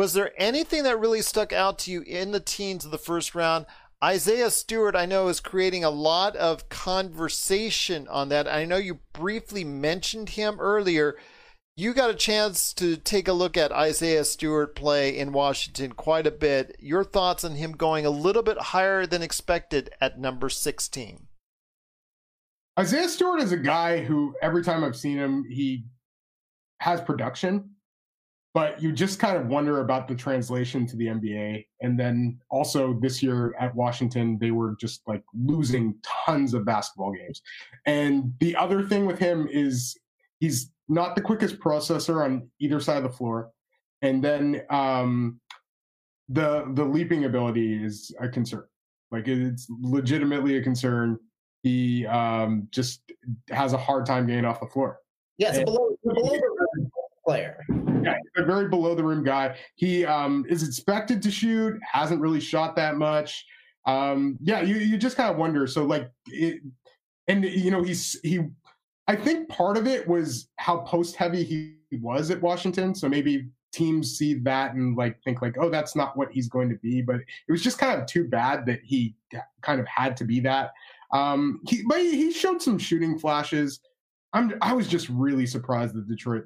was there anything that really stuck out to you in the teens of the first round? Isaiah Stewart, I know, is creating a lot of conversation on that. I know you briefly mentioned him earlier. You got a chance to take a look at Isaiah Stewart play in Washington quite a bit. Your thoughts on him going a little bit higher than expected at number 16? Isaiah Stewart is a guy who every time I've seen him, he has production, but you just kind of wonder about the translation to the NBA. And then also this year at Washington, they were just like losing tons of basketball games. And the other thing with him is he's not the quickest processor on either side of the floor. And then um, the the leaping ability is a concern. Like it's legitimately a concern he um, just has a hard time getting off the floor. Yeah, it's a below, below the player. Yeah, a very below the rim guy. He um, is expected to shoot, hasn't really shot that much. Um, yeah, you, you just kind of wonder. So like, it, and you know, he's he. I think part of it was how post heavy he was at Washington. So maybe teams see that and like think like, oh, that's not what he's going to be. But it was just kind of too bad that he kind of had to be that. Um, he, but he, he showed some shooting flashes. I'm I was just really surprised that Detroit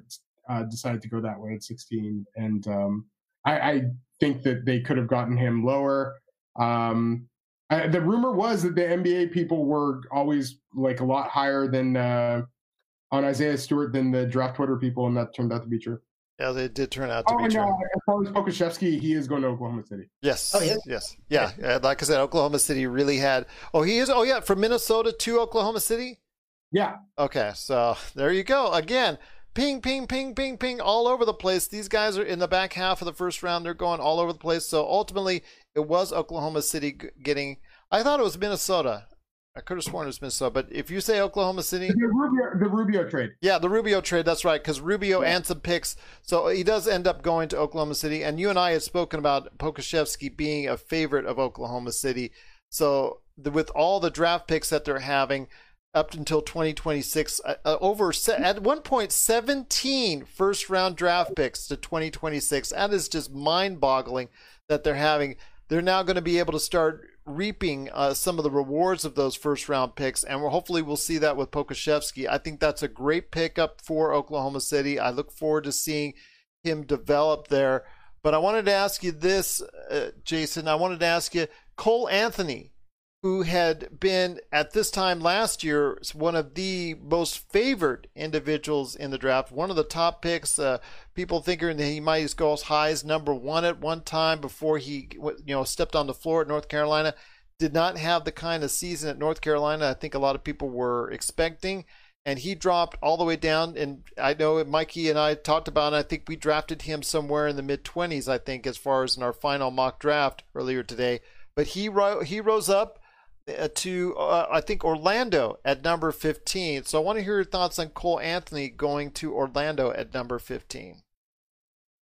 uh, decided to go that way at 16, and um, I, I think that they could have gotten him lower. Um, I, the rumor was that the NBA people were always like a lot higher than uh, on Isaiah Stewart than the draft Twitter people, and that turned out to be true. Yeah, they did turn out to Oh be no, true. as far as Pokusevski, he is going to Oklahoma City. Yes. Oh, yeah? Yes. Yeah. Uh, Like I said, Oklahoma City really had. Oh, he is. Oh, yeah. From Minnesota to Oklahoma City. Yeah, Okay. So there you go. Again, ping, ping, ping, ping, ping, all over the place. These guys are in the back half of the first round. They're going all over the place. So ultimately, it was Oklahoma City getting. I thought it was Minnesota. I could have sworn it was Minnesota, but if you say Oklahoma City, the Rubio, the Rubio trade. yeah, the Rubio trade. That's right, because Rubio and some picks. So he does end up going to Oklahoma City. And you and I had spoken about Pokusevski being a favorite of Oklahoma City. So the, with all the draft picks that they're having up until 2026, uh, uh, over se- at one point 17 first round draft picks to 2026. That is just mind boggling that they're having. They're now going to be able to start reaping uh, some of the rewards of those first round picks, and we're, hopefully we'll see that with Pokusevski. I think that's a great pickup for Oklahoma City. I look forward to seeing him develop there. But I wanted to ask you this, uh, Jason. I wanted to ask you Cole Anthony, who had been at this time last year one of the most favored individuals in the draft, one of the top picks. Uh, people thinking that he might go as high as number one at one time before he, you know, stepped on the floor at North Carolina. Did not have the kind of season at North Carolina I think a lot of people were expecting and he dropped all the way down. And I know Mikey and I talked about. It, I think we drafted him somewhere in the mid twenties. I think as far as in our final mock draft earlier today. But he ro- he rose up to uh, I think Orlando at number fifteen. So I want to hear your thoughts on Cole Anthony going to Orlando at number fifteen.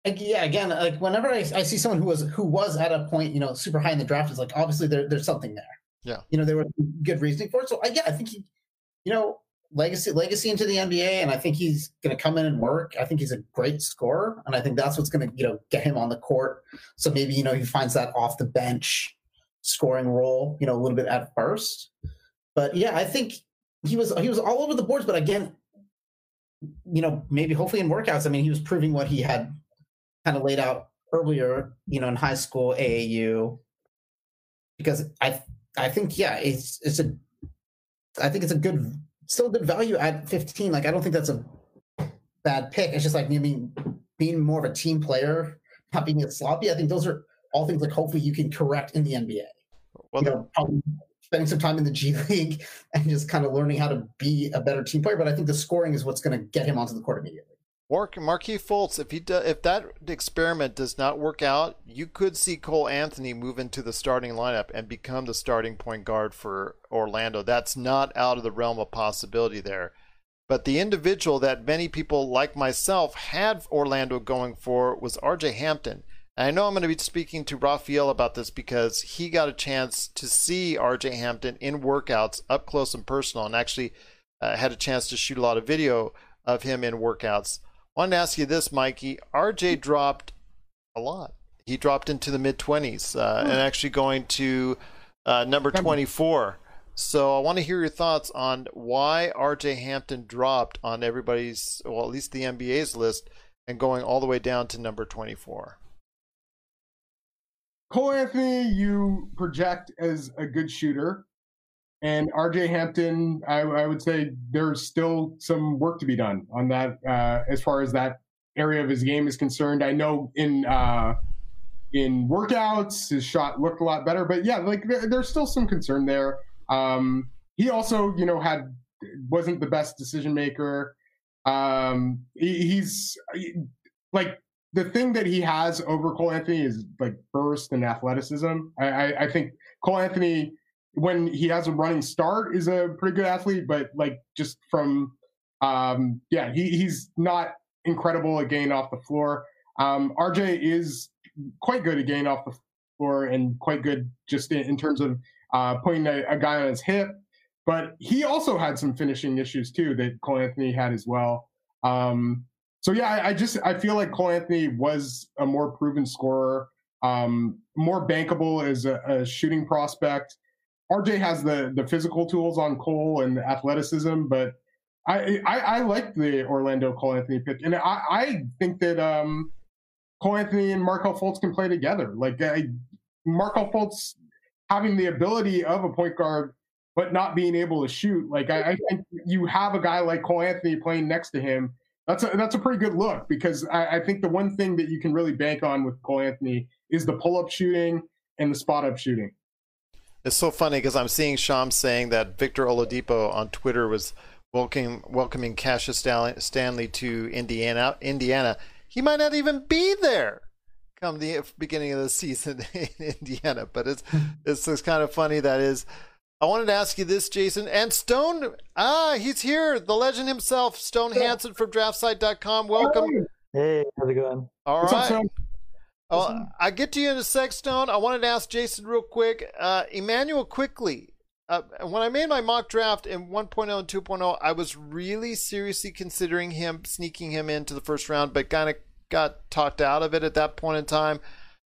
Yeah, again, like whenever I, I see someone who was who was at a point, you know, super high in the draft, is like obviously there, there's something there. Yeah. You know, there was good reasoning for it. So I, yeah, I think he, you know, legacy legacy into the NBA, and I think he's going to come in and work. I think he's a great scorer, and I think that's what's going to you know get him on the court. So maybe you know he finds that off the bench scoring role, you know, a little bit at first. But yeah, I think he was he was all over the boards. But again, you know, maybe hopefully in workouts, I mean, he was proving what he had kind of laid out earlier, you know, in high school AAU. Because I I think yeah, it's it's a I think it's a good still good value at 15. Like I don't think that's a bad pick. It's just like mean being more of a team player, not being sloppy. I think those are all things like hopefully you can correct in the NBA. Well, you know, probably spending some time in the G League and just kind of learning how to be a better team player. But I think the scoring is what's going to get him onto the court immediately. Mark Markelle Fultz, if he do, if that experiment does not work out, you could see Cole Anthony move into the starting lineup and become the starting point guard for Orlando. That's not out of the realm of possibility there. But the individual that many people like myself had Orlando going for was RJ Hampton. And I know I'm going to be speaking to Raphael about this because he got a chance to see RJ Hampton in workouts up close and personal and actually uh, had a chance to shoot a lot of video of him in workouts. Wanted to ask you this, Mikey. RJ dropped a lot. He dropped into the mid 20s uh, and actually going to uh, number 24. So I want to hear your thoughts on why RJ Hampton dropped on everybody's, well, at least the NBA's list, and going all the way down to number 24. Cole Anthony, you project as a good shooter. And RJ Hampton, I, I, would say there's still some work to be done on that uh, as far as that area of his game is concerned. I know in uh, in workouts his shot looked a lot better, but yeah, like there, there's still some concern there. Um, he also, you know, had wasn't the best decision maker. Um, he, he's like the thing that he has over Cole Anthony is like burst and athleticism. I, I, I think Cole Anthony when he has a running start is a pretty good athlete, but like just from um yeah, he, he's not incredible at getting off the floor. Um RJ is quite good at getting off the floor and quite good just in, in terms of uh putting a, a, guy on his hip. But he also had some finishing issues too that Cole Anthony had as well. Um so yeah, I, I just I feel like Cole Anthony was a more proven scorer, um, more bankable as a, a shooting prospect. RJ has the the physical tools on Cole and the athleticism, but I I, I like the Orlando Cole Anthony pick, and I, I think that um, Cole Anthony and Markelle Fultz can play together. Like I, Markelle Fultz having the ability of a point guard, but not being able to shoot. Like I, I think you have a guy like Cole Anthony playing next to him. That's a that's a pretty good look because I, I think the one thing that you can really bank on with Cole Anthony is the pull up shooting and the spot up shooting. It's so funny because I'm seeing Shams saying that Victor Oladipo on Twitter was welcoming welcoming Cassius Stanley to Indiana. Indiana, he might not even be there come the beginning of the season in Indiana. But it's it's just kind of funny that is. I wanted to ask you this, Jason. And Stone, ah, he's here. The legend himself, Stone Hansen from DraftSite.com. Welcome. Hey, how's it going? All What's right. Oh, I get to you in a sec, Stone. I wanted to ask Jason real quick. Uh, Immanuel Quickley. Uh, when I made my mock draft in 1.0 and 2.0, I was really seriously considering him sneaking him into the first round, but kind of got talked out of it at that point in time.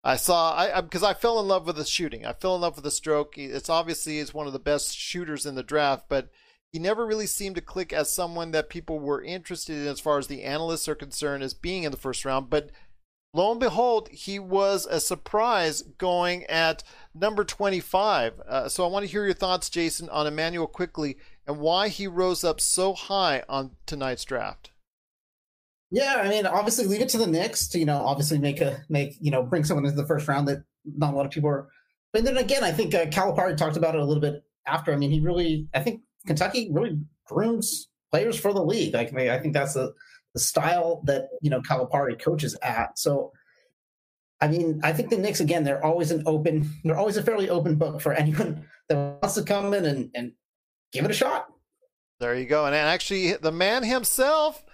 I saw I because I, fell in love with the shooting. I fell in love with the stroke. It's obviously is one of the best shooters in the draft, but he never really seemed to click as someone that people were interested in as far as the analysts are concerned as being in the first round. But lo and behold, he was a surprise going at number 25. Uh, so I want to hear your thoughts, Jason, on Immanuel Quickley and why he rose up so high on tonight's draft. Yeah, I mean, obviously, leave it to the Knicks to you know, obviously make a make you know bring someone into the first round that not a lot of people are. But then again, I think uh, Calipari talked about it a little bit after. I mean, he really, I think Kentucky really grooms players for the league. Like, I think that's the the style that you know Calipari coaches at. So, I mean, I think the Knicks again, they're always an open, they're always a fairly open book for anyone that wants to come in and, and give it a shot. There you go. And actually, the man himself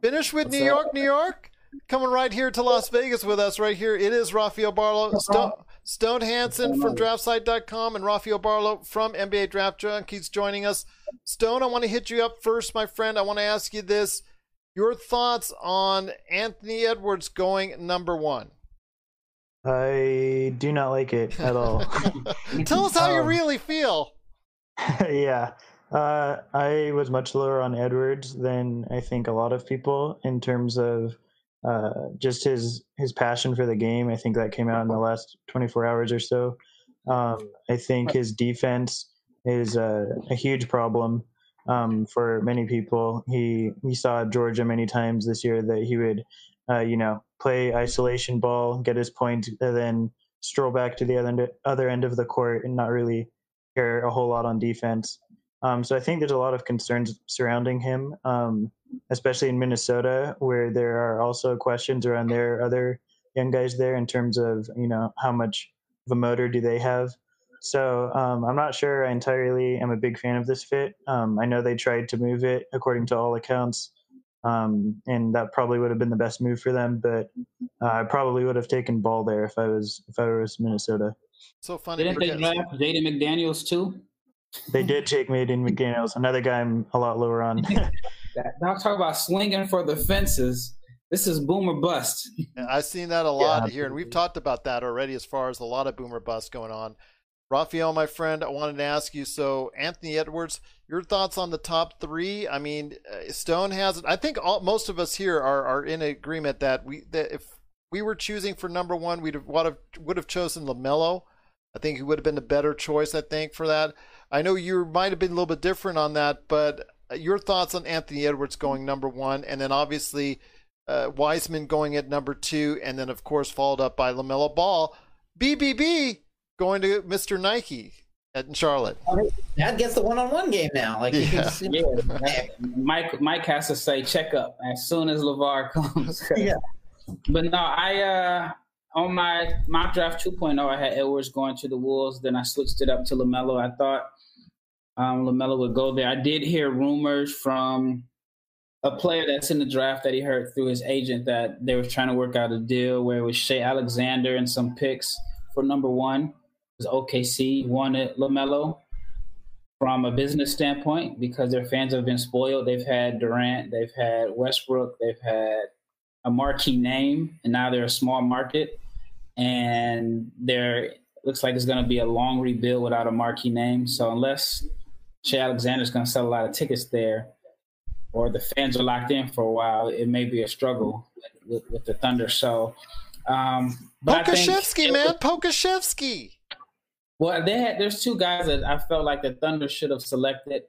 finished with What's New that? York, New York, coming right here to Las Vegas with us right here. It is Rafael Barlow, Stone, Stone Hansen from DraftSite.com, and Rafael Barlow from NBA Draft Junkies joining us. Stone, I want to hit you up first, my friend. I want to ask you this: your thoughts on Anthony Edwards going number one? I do not like it at all. Tell us how you Um, really feel. yeah. Uh, I was much lower on Edwards than I think a lot of people in terms of uh, just his his passion for the game. I think that came out in the last 24 hours or so. Um, I think his defense is a, a huge problem um, for many people. He he saw Georgia many times this year that he would, uh, you know, play isolation ball, get his point, and then stroll back to the other end, other end of the court and not really care a whole lot on defense. Um, so I think there's a lot of concerns surrounding him, um, especially in Minnesota, where there are also questions around their other young guys there in terms of you know how much of a motor do they have. So um, I'm not sure I entirely am a big fan of this fit. Um, I know they tried to move it according to all accounts, um, and that probably would have been the best move for them. But uh, I probably would have taken Ball there if I was if I was Minnesota. So funny. Didn't they draft Jaden McDaniels too? They did take Jaden McDaniels, another guy I'm a lot lower on. I'll talk about swinging for the fences. This is boomer bust. I've seen that a lot Yeah, here, and we've talked about that already as far as a lot of boomer bust going on. Raphael, my friend, I wanted to ask you. So, Anthony Edwards, your thoughts on the top three? I mean, uh, Stone has it. I think all, most of us here are, are in agreement that we that if we were choosing for number one, we'd have would have, would have chosen LaMelo. I think he would have been a better choice. I think for that. I know you might have been a little bit different on that, but uh, your thoughts on Anthony Edwards going number one, and then obviously uh, Wiseman going at number two, and then of course followed up by LaMelo Ball, BBB going to Mr. Nike at Charlotte. That gets the one-on-one game now. Like, you can Yeah. Yeah, Mike. Mike has to say check up as soon as LaVar comes. Yeah. But no, I uh on my mock draft 2.0, I had Edwards going to the Wolves. Then I switched it up to LaMelo. I thought um, LaMelo would go there. I did hear rumors from a player that's in the draft that he heard through his agent that they were trying to work out a deal where it was Shai Alexander and some picks for number one. Was OKC wanted LaMelo from a business standpoint because their fans have been spoiled. They've had Durant, they've had Westbrook, they've had a marquee name, and now they're a small market, and there looks like it's going to be a long rebuild without a marquee name. So unless Shai Alexander's going to sell a lot of tickets there, or the fans are locked in for a while, it may be a struggle with, with the Thunder. So, um, but I think- Pokusevski, man, Pokusevski. well, they had there's two guys that I felt like the Thunder should have selected.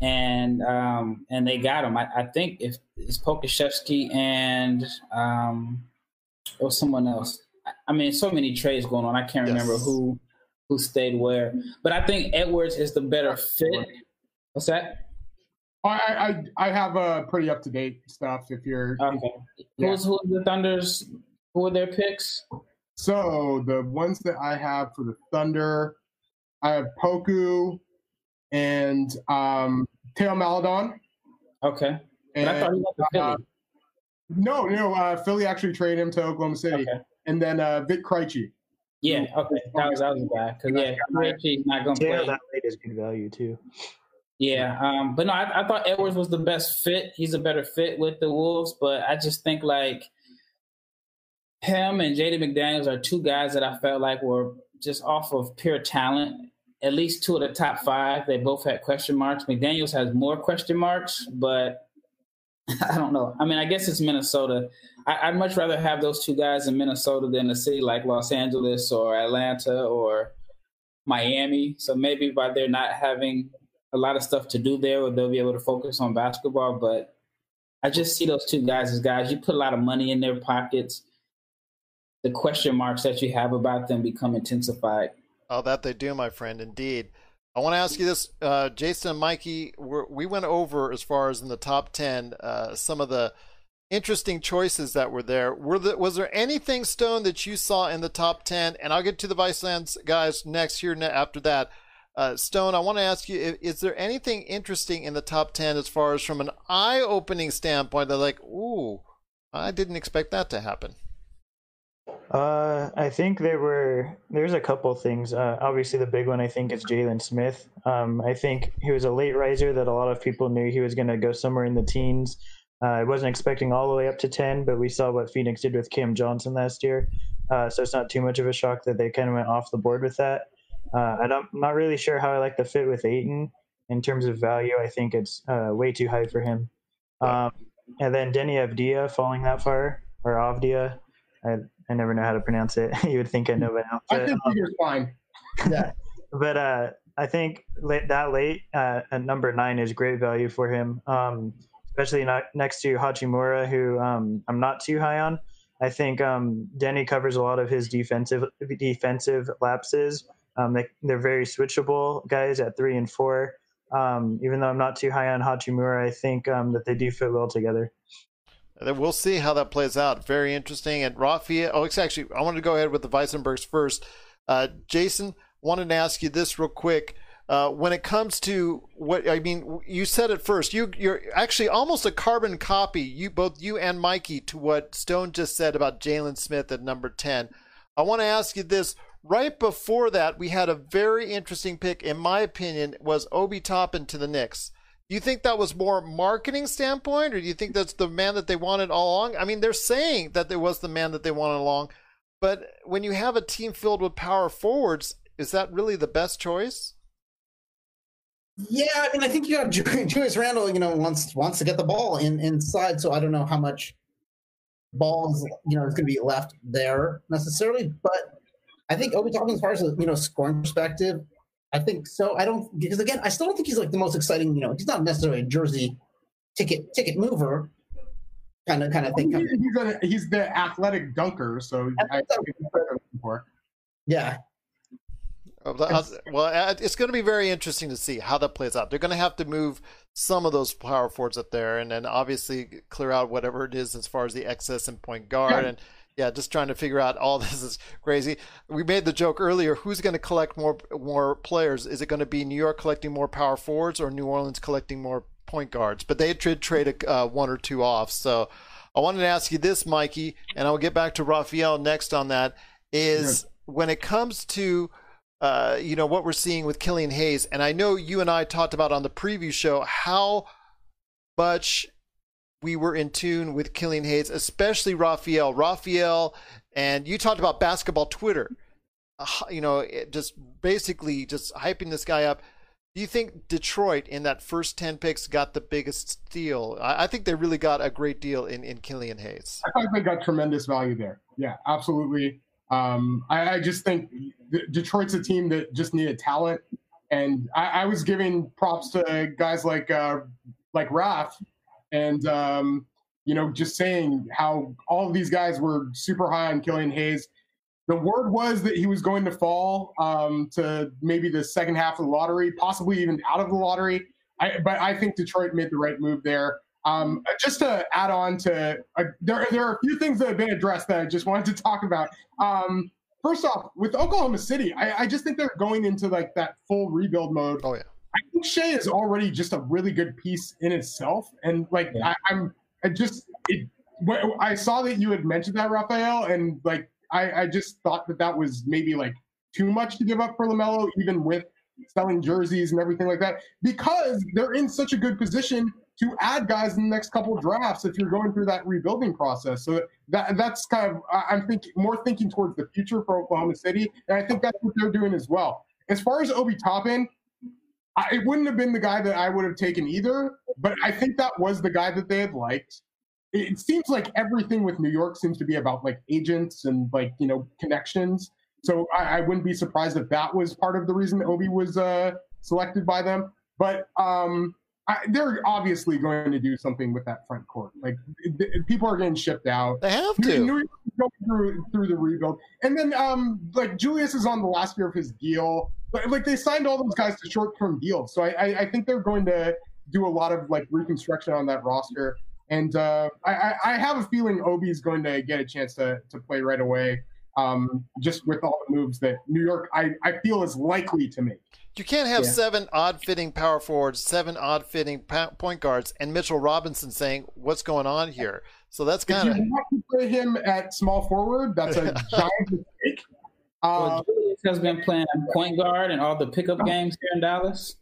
and um, and they got him. I, I think if it's Pokusevski and um, or someone else. I, I mean, so many trades going on. I can't remember who who stayed where, but I think Edwards is the better fit. What's that? I I, I have a pretty up to date stuff. If you're Okay. Yeah. Who's who's the Thunder's? Who are their picks? so the ones that I have for the Thunder, I have Poku and um, Theo Maledon. Okay. But I thought he went to Philly. uh, no, no, uh, Philly actually traded him to Oklahoma City, okay. and then uh, Vit Krejci. Yeah. Okay. That was that was guy. Because yeah, Krejci's not gonna Yeah, play. that late is good value too. Yeah, um, but no, I, I thought Edwards was the best fit. He's a better fit with the Wolves, but I just think like him and JD McDaniels are two guys that I felt like were just off of pure talent. At least two of the top five, they both had question marks. McDaniels has more question marks, but I don't know. I mean, I guess it's Minnesota. I, I'd much rather have those two guys in Minnesota than a city like Los Angeles or Atlanta or Miami. So maybe by they're not having a lot of stuff to do there, they'll be able to focus on basketball. But I just see those two guys as guys. You put a lot of money in their pockets. The question marks that you have about them become intensified. Oh, that they do, my friend. Indeed. I want to ask you this, uh, Jason and Mikey. We went over as far as in the top ten uh, some of the interesting choices that were there. Were the, was there anything Stone that you saw in the top ten? And I'll get to the Vicelands guys next here after that. Uh, Stone, I want to ask you: is, there anything interesting in the top ten as far as from an eye-opening standpoint? Like, ooh, I didn't expect that to happen. Uh, I think there were there's a couple things. Uh, obviously, the big one I think is Jalen Smith. Um, I think he was a late riser that a lot of people knew he was going to go somewhere in the teens. Uh, I wasn't expecting all the way up to ten, but we saw what Phoenix did with Cam Johnson last year, uh, so it's not too much of a shock that they kind of went off the board with that. Uh, I don't, I'm not really sure how I like the fit with Ayton in terms of value. I think it's uh, way too high for him. Um, and then Deni Avdija falling that far, or Avdija. I, I never know how to pronounce it. you would think I know by now. I But, think um, Peter's fine. but uh, I think late, that late uh, at number nine is great value for him, um, especially not, next to Hachimura, who um, I'm not too high on. I think um, Deni covers a lot of his defensive defensive lapses. Um, they, they're very switchable guys at three and four. Um, even though I'm not too high on Hachimura, I think um, that they do fit well together. Then we'll see how that plays out. Very interesting. And Rafael, oh, it's actually, I wanted to go ahead with the Weisenbergs first. Uh, Jason, wanted to ask you this real quick. Uh, when it comes to what I mean, you said it first. You, you're actually almost a carbon copy. You both you and Mikey to what Stone just said about Jalen Smith at number ten. I want to ask you this. Right before that, we had a very interesting pick, in my opinion, was Obi Toppin to the Knicks. You think that was more marketing standpoint, or do you think that's the man that they wanted all along? I mean, they're saying that there was the man that they wanted along, but when you have a team filled with power forwards, is that really the best choice? Yeah, I mean, I think you have Ju- Julius Randle. You know, wants wants to get the ball in inside. So I don't know how much balls you know is going to be left there necessarily. But I think Obi as far as you know scoring perspective, I think so. I don't because again, I still don't think he's like the most exciting. You know, he's not necessarily a jersey ticket ticket mover kind of kind of thing. He's, he's a, he's the athletic dunker, so I, I think that's what I'm looking for. Yeah, Uh, Well, uh, it's going to be very interesting to see how that plays out. They're going to have to move some of those power forwards up there, and then obviously clear out whatever it is as far as the excess and point guard. And yeah, just trying to figure out all this is crazy. We made the joke earlier: who's going to collect more more players? Is it going to be New York collecting more power forwards, or New Orleans collecting more point guards? But they did trade a, uh, one or two off. So I wanted to ask you this, Mikey, and I'll get back to Raphael next on that. Is when it comes to uh, you know what we're seeing with Killian Hayes, and I know you and I talked about on the preview show how much we were in tune with Killian Hayes, especially Raphael. Raphael, and you talked about basketball Twitter. Uh, you know, just basically just hyping this guy up. Do you think Detroit in that first ten picks got the biggest steal? I, I think they really got a great deal in in Killian Hayes. I think they got tremendous value there. Yeah, absolutely. Um, I, I just think Detroit's a team that just needed talent, And I, I was giving props to guys like uh, like Raf, and um, you know, just saying how all of these guys were super high on Killian Hayes. The word was that he was going to fall um, to maybe the second half of the lottery, possibly even out of the lottery. I, but I think Detroit made the right move there. Um, just to add on to, uh, there, there are a few things that have been addressed that I just wanted to talk about. Um, first off, with Oklahoma City, I, I, just think they're going into like that full rebuild mode. Oh yeah. I think Shai is already just a really good piece in itself, and like yeah. I, I'm, I just it, I saw that you had mentioned that Raphael, and like I, I just thought that that was maybe like too much to give up for LaMelo, even with selling jerseys and everything like that, because they're in such a good position to add guys in the next couple drafts if you're going through that rebuilding process. So that that's kind of I'm thinking more thinking towards the future for Oklahoma City, and I think that's what they're doing as well. As far as Obi Toppin, I, it wouldn't have been the guy that I would have taken either, but I think that was the guy that they had liked. It seems like everything with New York seems to be about like agents and like you know connections. So I, I wouldn't be surprised if that was part of the reason Obi was uh, selected by them. But um, I, they're obviously going to do something with that front court. Like people are getting shipped out. They have to. New York going through through the rebuild, and then um, like Julius is on the last year of his deal. But like they signed all those guys to short term deals, so I, I, I think they're going to do a lot of like reconstruction on that roster. And uh, I, I have a feeling Obi is going to get a chance to to play right away. Um, just with all the moves that New York I, I feel is likely to make. You can't have yeah. seven odd fitting power forwards, seven odd fitting point guards, and Mitchell Robinson saying, "What's going on here?" So that's kind of. If you want to play him at small forward, that's a giant mistake. Uh, well, Julius has been playing point guard in all the pickup games here in Dallas.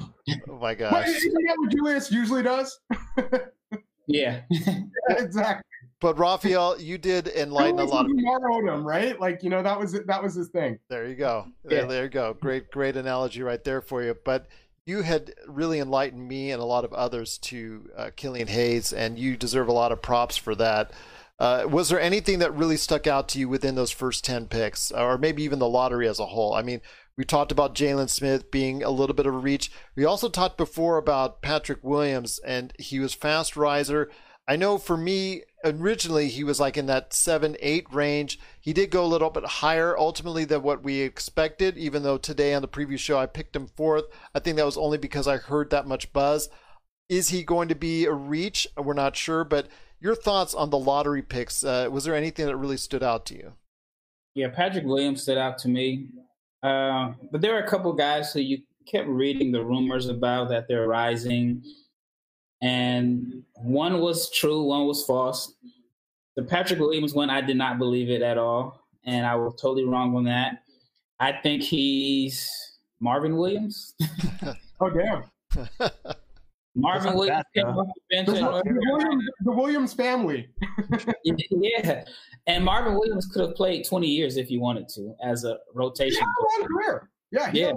Oh my gosh! Isn't that what Julius usually does? yeah. yeah, exactly. But Raphael, you did enlighten a lot of people. Odom, right? Like you know that was that was his thing. There you go. Yeah. There, there you go. Great, great analogy right there for you. But you had really enlightened me and a lot of others to uh, Killian Hayes, and you deserve a lot of props for that. Uh, was there anything that really stuck out to you within those first 10 picks, or maybe even the lottery as a whole? I mean, we talked about Jalen Smith being a little bit of a reach. We also talked before about Patrick Williams, and he was fast riser. I know for me, originally he was like in that seven, eight range. He did go a little bit higher ultimately than what we expected, even though today on the preview show I picked him fourth. I think that was only because I heard that much buzz. Is he going to be a reach? We're not sure, but your thoughts on the lottery picks. Uh, was there anything that really stood out to you? Yeah, Patrick Williams stood out to me. Uh, but there are a couple guys who you kept reading the rumors about that they're rising and one was true, one was false. The Patrick Williams one, I did not believe it at all, and I was totally wrong on that. I think he's Marvin Williams. oh damn. Marvin Williams came off the bench. The, Williams, the Williams family. yeah, and Marvin Williams could have played 20 years if he wanted to as a rotation. Yeah, career. Yeah, yeah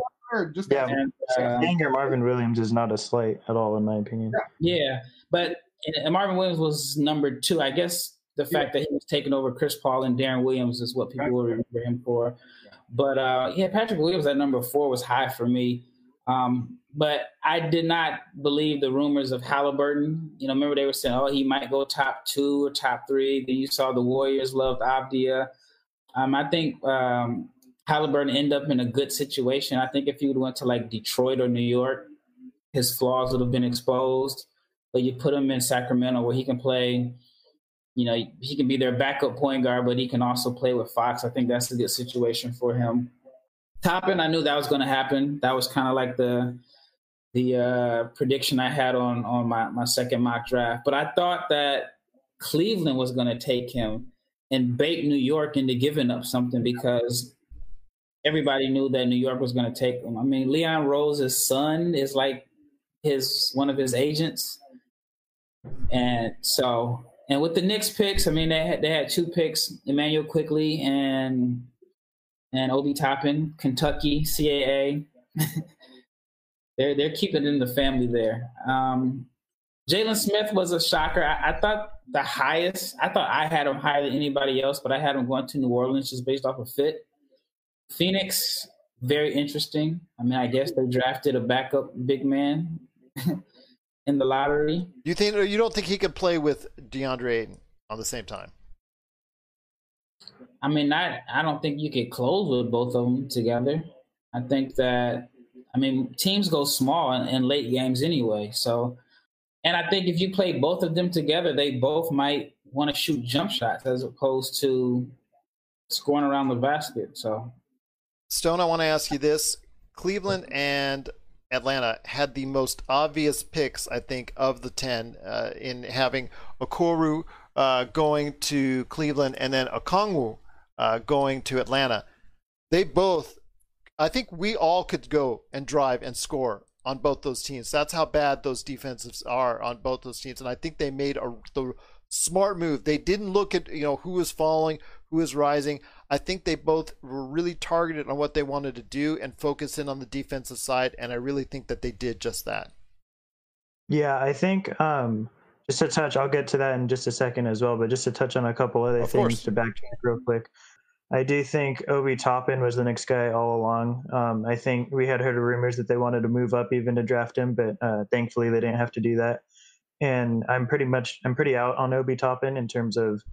just yeah, and, uh, your Marvin Williams is not a slight at all, in my opinion. Yeah, but and Marvin Williams was number two. I guess the fact that he was taking over Chris Paul and Deron Williams is what people will remember him for. But uh, yeah, Patrick Williams at number four was high for me. Um, but I did not believe the rumors of Halliburton. You know, remember they were saying, oh, he might go top two or top three. Then you saw the Warriors loved Avdija. Um, I think um, Halliburton end up in a good situation. I think if he would went to like Detroit or New York, his flaws would have been exposed. But you put him in Sacramento where he can play, you know, he can be their backup point guard, but he can also play with Fox. I think that's a good situation for him. Toppin, I knew that was going to happen. That was kind of like the the uh, prediction I had on on my my second mock draft. But I thought that Cleveland was going to take him and bait New York into giving up something because everybody knew that New York was going to take him. I mean, Leon Rose's son is like his one of his agents, and so and with the Knicks picks, I mean they had they had two picks: Immanuel Quickley and and Obi Toppin, Kentucky CAA. they're they're keeping in the family there. Um, Jalen Smith was a shocker. I, I, thought the highest. I thought I had him higher than anybody else, but I had him going to New Orleans just based off of fit. Phoenix, very interesting. I mean, I guess they drafted a backup big man in the lottery. You think you don't think he could play with DeAndre Ayton on the same time? I mean, I I don't think you could close with both of them together. I think that I mean teams go small in, in late games anyway. So, and I think if you play both of them together, they both might want to shoot jump shots as opposed to scoring around the basket. So, Stone, I want to ask you this: Cleveland and Atlanta had the most obvious picks, I think, of the ten uh, in having Okoro uh, going to Cleveland and then Okongwu uh, going to Atlanta. They both, I think, we all could go and drive and score on both those teams. That's how bad those defensives are on both those teams, and I think they made a the smart move. They didn't look at you know who was falling, who was rising. I think they both were really targeted on what they wanted to do and focus in on the defensive side, and I really think that they did just that. Yeah, I think um, just to touch, I'll get to that in just a second as well, but just to touch on a couple other Of things course. to backtrack real quick. I do think Obi Toppin was the next guy all along. Um, I think we had heard rumors that they wanted to move up even to draft him, but uh, thankfully they didn't have to do that. And I'm pretty much I'm pretty out on Obi Toppin in terms of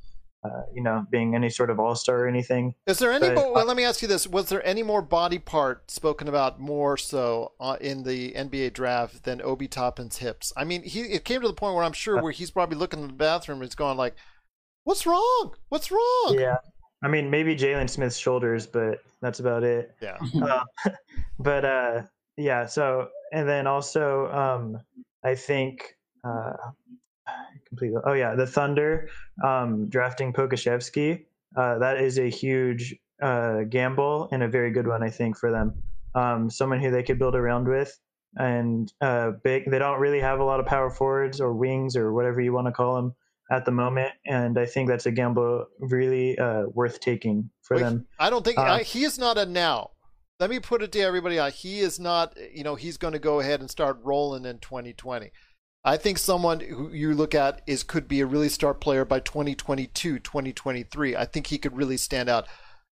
uh, you know being any sort of all star or anything. Is there any? But- well, let me ask you this: Was there any more body part spoken about more so uh, in the NBA draft than Obi Toppin's hips? I mean, he it came to the point where I'm sure where he's probably looking in the bathroom and he's going like, "What's wrong? What's wrong?" Yeah, I mean maybe Jalen Smith's shoulders, but that's about it. Yeah. uh, but uh, yeah. So and then also, um, I think uh, completely. Oh yeah, the Thunder um, drafting Pokusevski. Uh, that is a huge uh, gamble and a very good one, I think, for them. Um, someone who they could build around with, and uh, big. They don't really have a lot of power forwards or wings or whatever you want to call them at the moment, and I think that's a gamble really uh, worth taking for Wait, them. I don't think Uh, I, he is not a now. Let me put it to everybody out. He is not, you know, he's going to go ahead and start rolling in 2020. I think someone who you look at is could be a really star player by 2022, 2023. I think he could really stand out.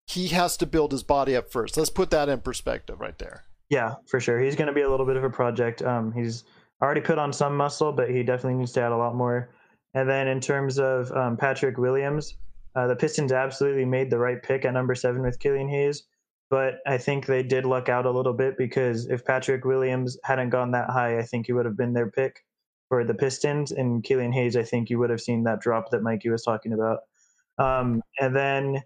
He has to build his body up first. Let's put that in perspective right there. Yeah, for sure. He's going to be a little bit of a project. Um, he's already put on some muscle, but he definitely needs to add a lot more. And then in terms of um, Patrick Williams, uh, the Pistons absolutely made the right pick at number seven with Killian Hayes. But I think they did luck out a little bit because if Patrick Williams hadn't gone that high, I think he would have been their pick for the Pistons. And Killian Hayes, I think you would have seen that drop that Mikey was talking about. Um, and then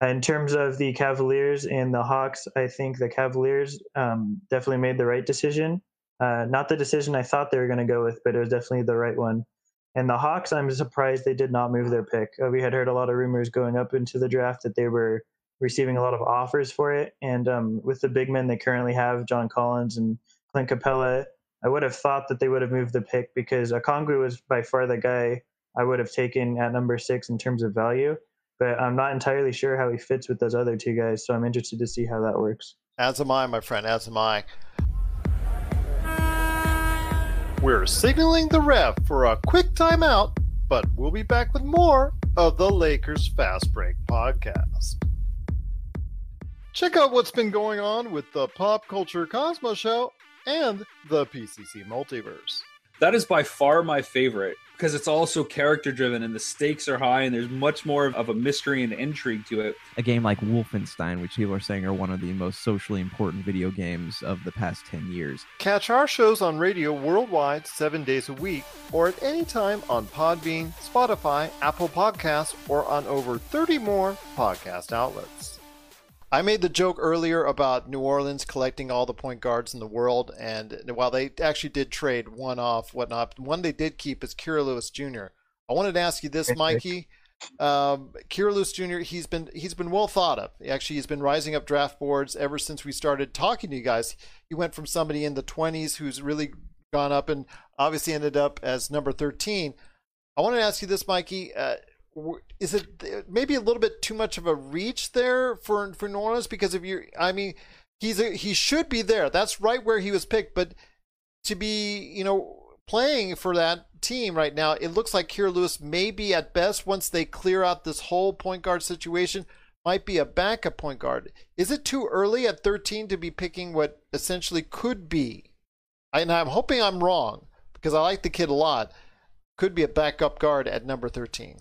in terms of the Cavaliers and the Hawks, I think the Cavaliers um, definitely made the right decision. Uh, not the decision I thought they were going to go with, but it was definitely the right one. And the Hawks, I'm surprised they did not move their pick. Uh, we had heard a lot of rumors going up into the draft that they were receiving a lot of offers for it. And um, with the big men they currently have, John Collins and Clint Capela, I would have thought that they would have moved the pick because Okongwu was by far the guy I would have taken at number six in terms of value. But I'm not entirely sure how he fits with those other two guys, so I'm interested to see how that works. As am I, my friend. As am I. We're signaling the ref for a quick timeout, but we'll be back with more of the Lakers Fast Break podcast. Check out what's been going on with the Pop Culture Cosmos Show and the PCC Multiverse. That is by far my favorite because it's also character driven and the stakes are high and there's much more of a mystery and intrigue to it. a game like Wolfenstein, which people are saying are one of the most socially important video games of the past 10 years. Catch our shows on radio worldwide seven days a week or at any time on Podbean, Spotify, Apple Podcasts, or on over 30 more podcast outlets. I made the joke earlier about New Orleans collecting all the point guards in the world, and while they actually did trade one off, whatnot, one they did keep is Kira Lewis Jr. I wanted to ask you this, Mikey. Um, Kira Lewis Jr. He's been he's been well thought of. Actually, he's been rising up draft boards ever since we started talking to you guys. He went from somebody in the 20s who's really gone up and obviously ended up as number 13. I want to ask you this, Mikey. Uh, is it maybe a little bit too much of a reach there for for New Orleans? Because if you, I mean, he's a, he should be there. That's right where he was picked. But to be, you know, playing for that team right now, it looks like Kira Lewis may be at best once they clear out this whole point guard situation might be a backup point guard. Is it too early at 13 to be picking what essentially could be? And I'm hoping I'm wrong because I like the kid a lot. Could be a backup guard at number 13.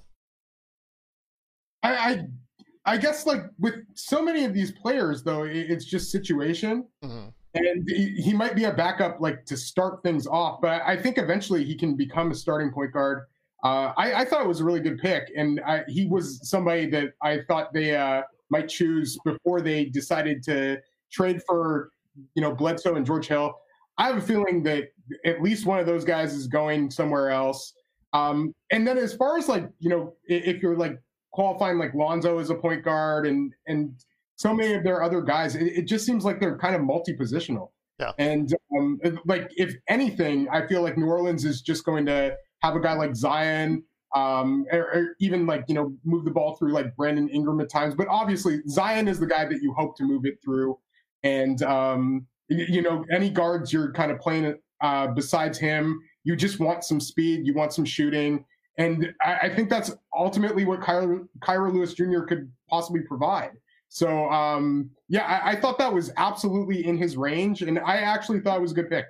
I, I, I guess like with so many of these players, though, it, it's just situation. Mm-hmm. And he, he might be a backup, like to start things off. But I think eventually he can become a starting point guard. Uh, I, I, thought it was a really good pick, and I, he was somebody that I thought they uh, might choose before they decided to trade for, you know, Bledsoe and George Hill. I have a feeling that at least one of those guys is going somewhere else. Um, and then as far as like, you know, if you're like qualifying like Lonzo as a point guard and and so many of their other guys, it, it just seems like they're kind of multi-positional. Yeah. And um, like if anything, I feel like New Orleans is just going to have a guy like Zion, um, or, or, even like you know move the ball through like Brandon Ingram at times. But obviously Zion is the guy that you hope to move it through, and um, you, you know any guards you're kind of playing uh, besides him, you just want some speed, you want some shooting, and I, I think that's ultimately what Kira, Kira Lewis Jr. could possibly provide. So um, yeah, I, I, thought that was absolutely in his range, and I actually thought it was a good pick.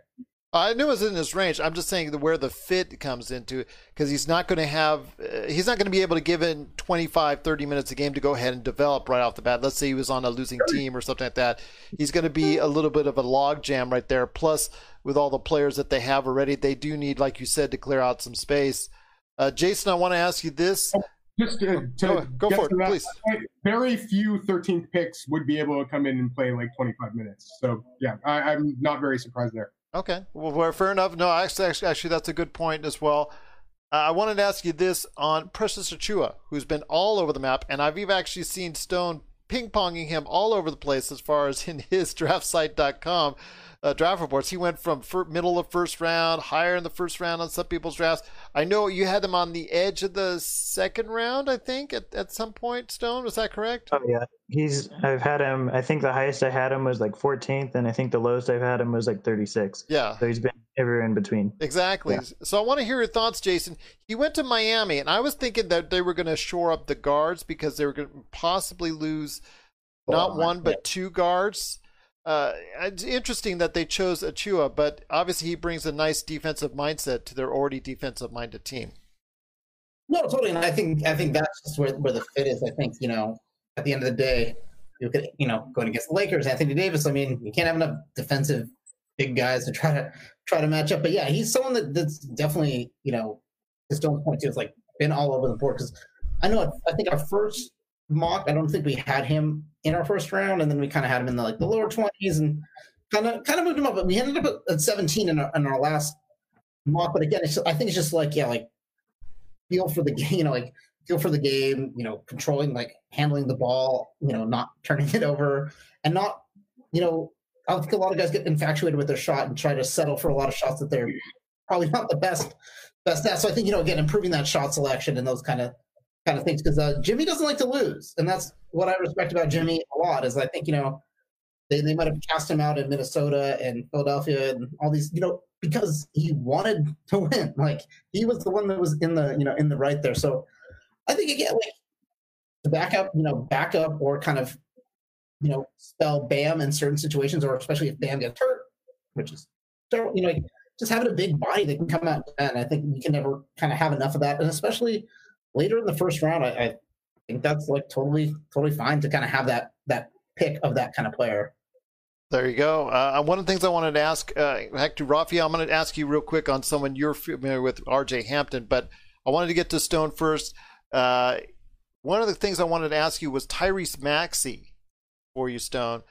I knew it was in his range. I'm just saying where the fit comes into because he's not going to have, uh, he's not going to be able to give in 25, 30 minutes a game to go ahead and develop right off the bat. Let's say he was on a losing team or something like that. He's going to be a little bit of a log jam right there. Plus, with all the players that they have already, they do need, like you said, to clear out some space. Uh, Jason, I want to ask you this. Just to, to go, go for it, that, please. Very few 13th picks would be able to come in and play like 25 minutes. So yeah, I, I'm not very surprised there. Okay, well, fair enough. No, actually, actually, actually that's a good point as well. Uh, I wanted to ask you this on Precious Achiuwa, who's been all over the map, and I've even actually seen Stone ping ponging him all over the place as far as in his draftsite.com uh, draft reports. He went from fir- middle of first round, higher in the first round on some people's drafts. I know you had him on the edge of the second round, I think, at, at some point, Stone. Was that correct? Oh, yeah. He's, I've had him, I think the highest I had him was like 14th, and I think the lowest I've had him was like 36. Yeah. So he's been everywhere in between. Exactly. Yeah. So I want to hear your thoughts, Jason. He went to Miami, and I was thinking that they were going to shore up the guards because they were going to possibly lose not oh, one, but two guards uh, it's interesting that they chose Achiuwa, but obviously he brings a nice defensive mindset to their already defensive minded team. No, totally, and I think I think that's just where, where the fit is. I think you know, at the end of the day, you could you know going against the Lakers, Anthony Davis. I mean, you can't have enough defensive big guys to try to try to match up. But yeah, he's someone that, that's definitely you know, just don't point to. It's like been all over the board because I know I think our first mock. I don't think we had him in our first round, and then we kind of had him in the like the lower twenties and kind of kind of moved him up. But we ended up at seventeen in our, in our last mock. But again, I think it's just like yeah, like feel for the game, you know, like feel for the game, you know, controlling like handling the ball, you know, not turning it over, and not you know. I think a lot of guys get infatuated with their shot and try to settle for a lot of shots that they're probably not the best best at. So I think you know again improving that shot selection and those kind of kind of things because uh, Jimmy doesn't like to lose, and that's what I respect about Jimmy a lot. Is I think you know they they might have cast him out in Minnesota and Philadelphia and all these you know because he wanted to win. Like he was the one that was in the you know in the right there. So I think again like to back up you know back up or kind of you know spell Bam in certain situations or especially if Bam gets hurt, which is you know. Just having a big body that can come out, and I think we can never kind of have enough of that, and especially later in the first round, I, I think that's like totally totally fine to kind of have that that pick of that kind of player. There you go. Uh, one of the things I wanted to ask, uh, to Raphael, I'm going to ask you real quick on someone you're familiar with, RJ Hampton, but I wanted to get to Stone first. Uh, one of the things I wanted to ask you was Tyrese Maxey for you, Stone.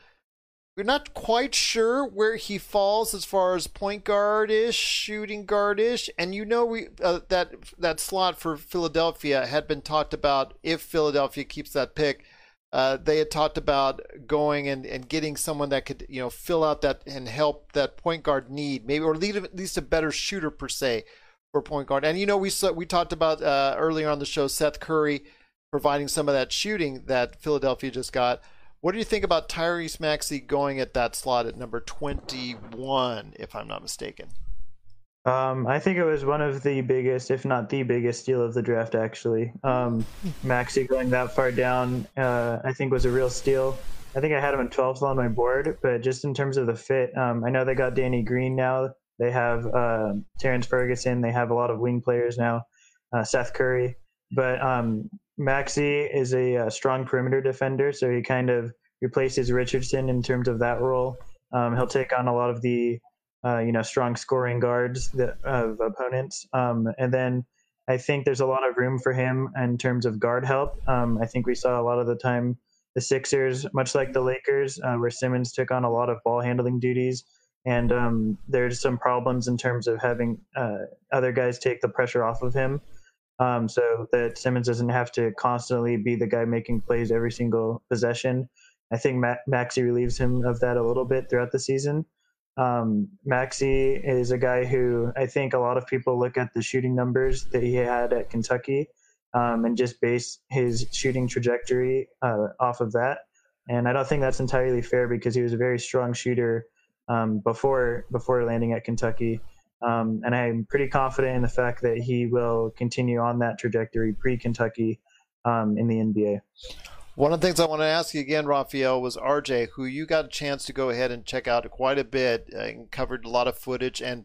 We're not quite sure where he falls as far as point guard ish, shooting guard ish, and you know we uh, that that slot for Philadelphia had been talked about. If Philadelphia keeps that pick, uh, they had talked about going and, and getting someone that could you know fill out that and help that point guard need, maybe or lead at least a better shooter per se for point guard. And you know we saw, we talked about uh, earlier on the show Seth Curry providing some of that shooting that Philadelphia just got. What do you think about Tyrese Maxey going at that slot at number 21, if I'm not mistaken? Um, I think it was one of the biggest, if not the biggest, deal of the draft. Actually, um, Maxey going that far down, uh, I think was a real steal. I think I had him in 12th on my board, but just in terms of the fit, um, I know they got Danny Green now. They have uh, Terrance Ferguson. They have a lot of wing players now. Uh, Seth Curry, but um, Maxey is a, a, strong perimeter defender, so he kind of replaces Richardson in terms of that role. Um, he'll take on a lot of the uh, you know, strong scoring guards that, of opponents. Um, and then I think there's a lot of room for him in terms of guard help. Um, I think we saw a lot of the time the Sixers, much like the Lakers, uh, where Simmons took on a lot of ball handling duties. And um, there's some problems in terms of having uh, other guys take the pressure off of him. Um, so that Simmons doesn't have to constantly be the guy making plays every single possession. I think Ma- Maxey relieves him of that a little bit throughout the season. Um, Maxey is a guy who I think a lot of people look at the shooting numbers that he had at Kentucky um, and just base his shooting trajectory uh, off of that. And I don't think that's entirely fair because he was a very strong shooter um, before before landing at Kentucky. Um, and I'm pretty confident in the fact that he will continue on that trajectory pre Kentucky um, in the NBA. One of the things I want to ask you again, Raphael, was RJ, who you got a chance to go ahead and check out quite a bit uh, and covered a lot of footage, and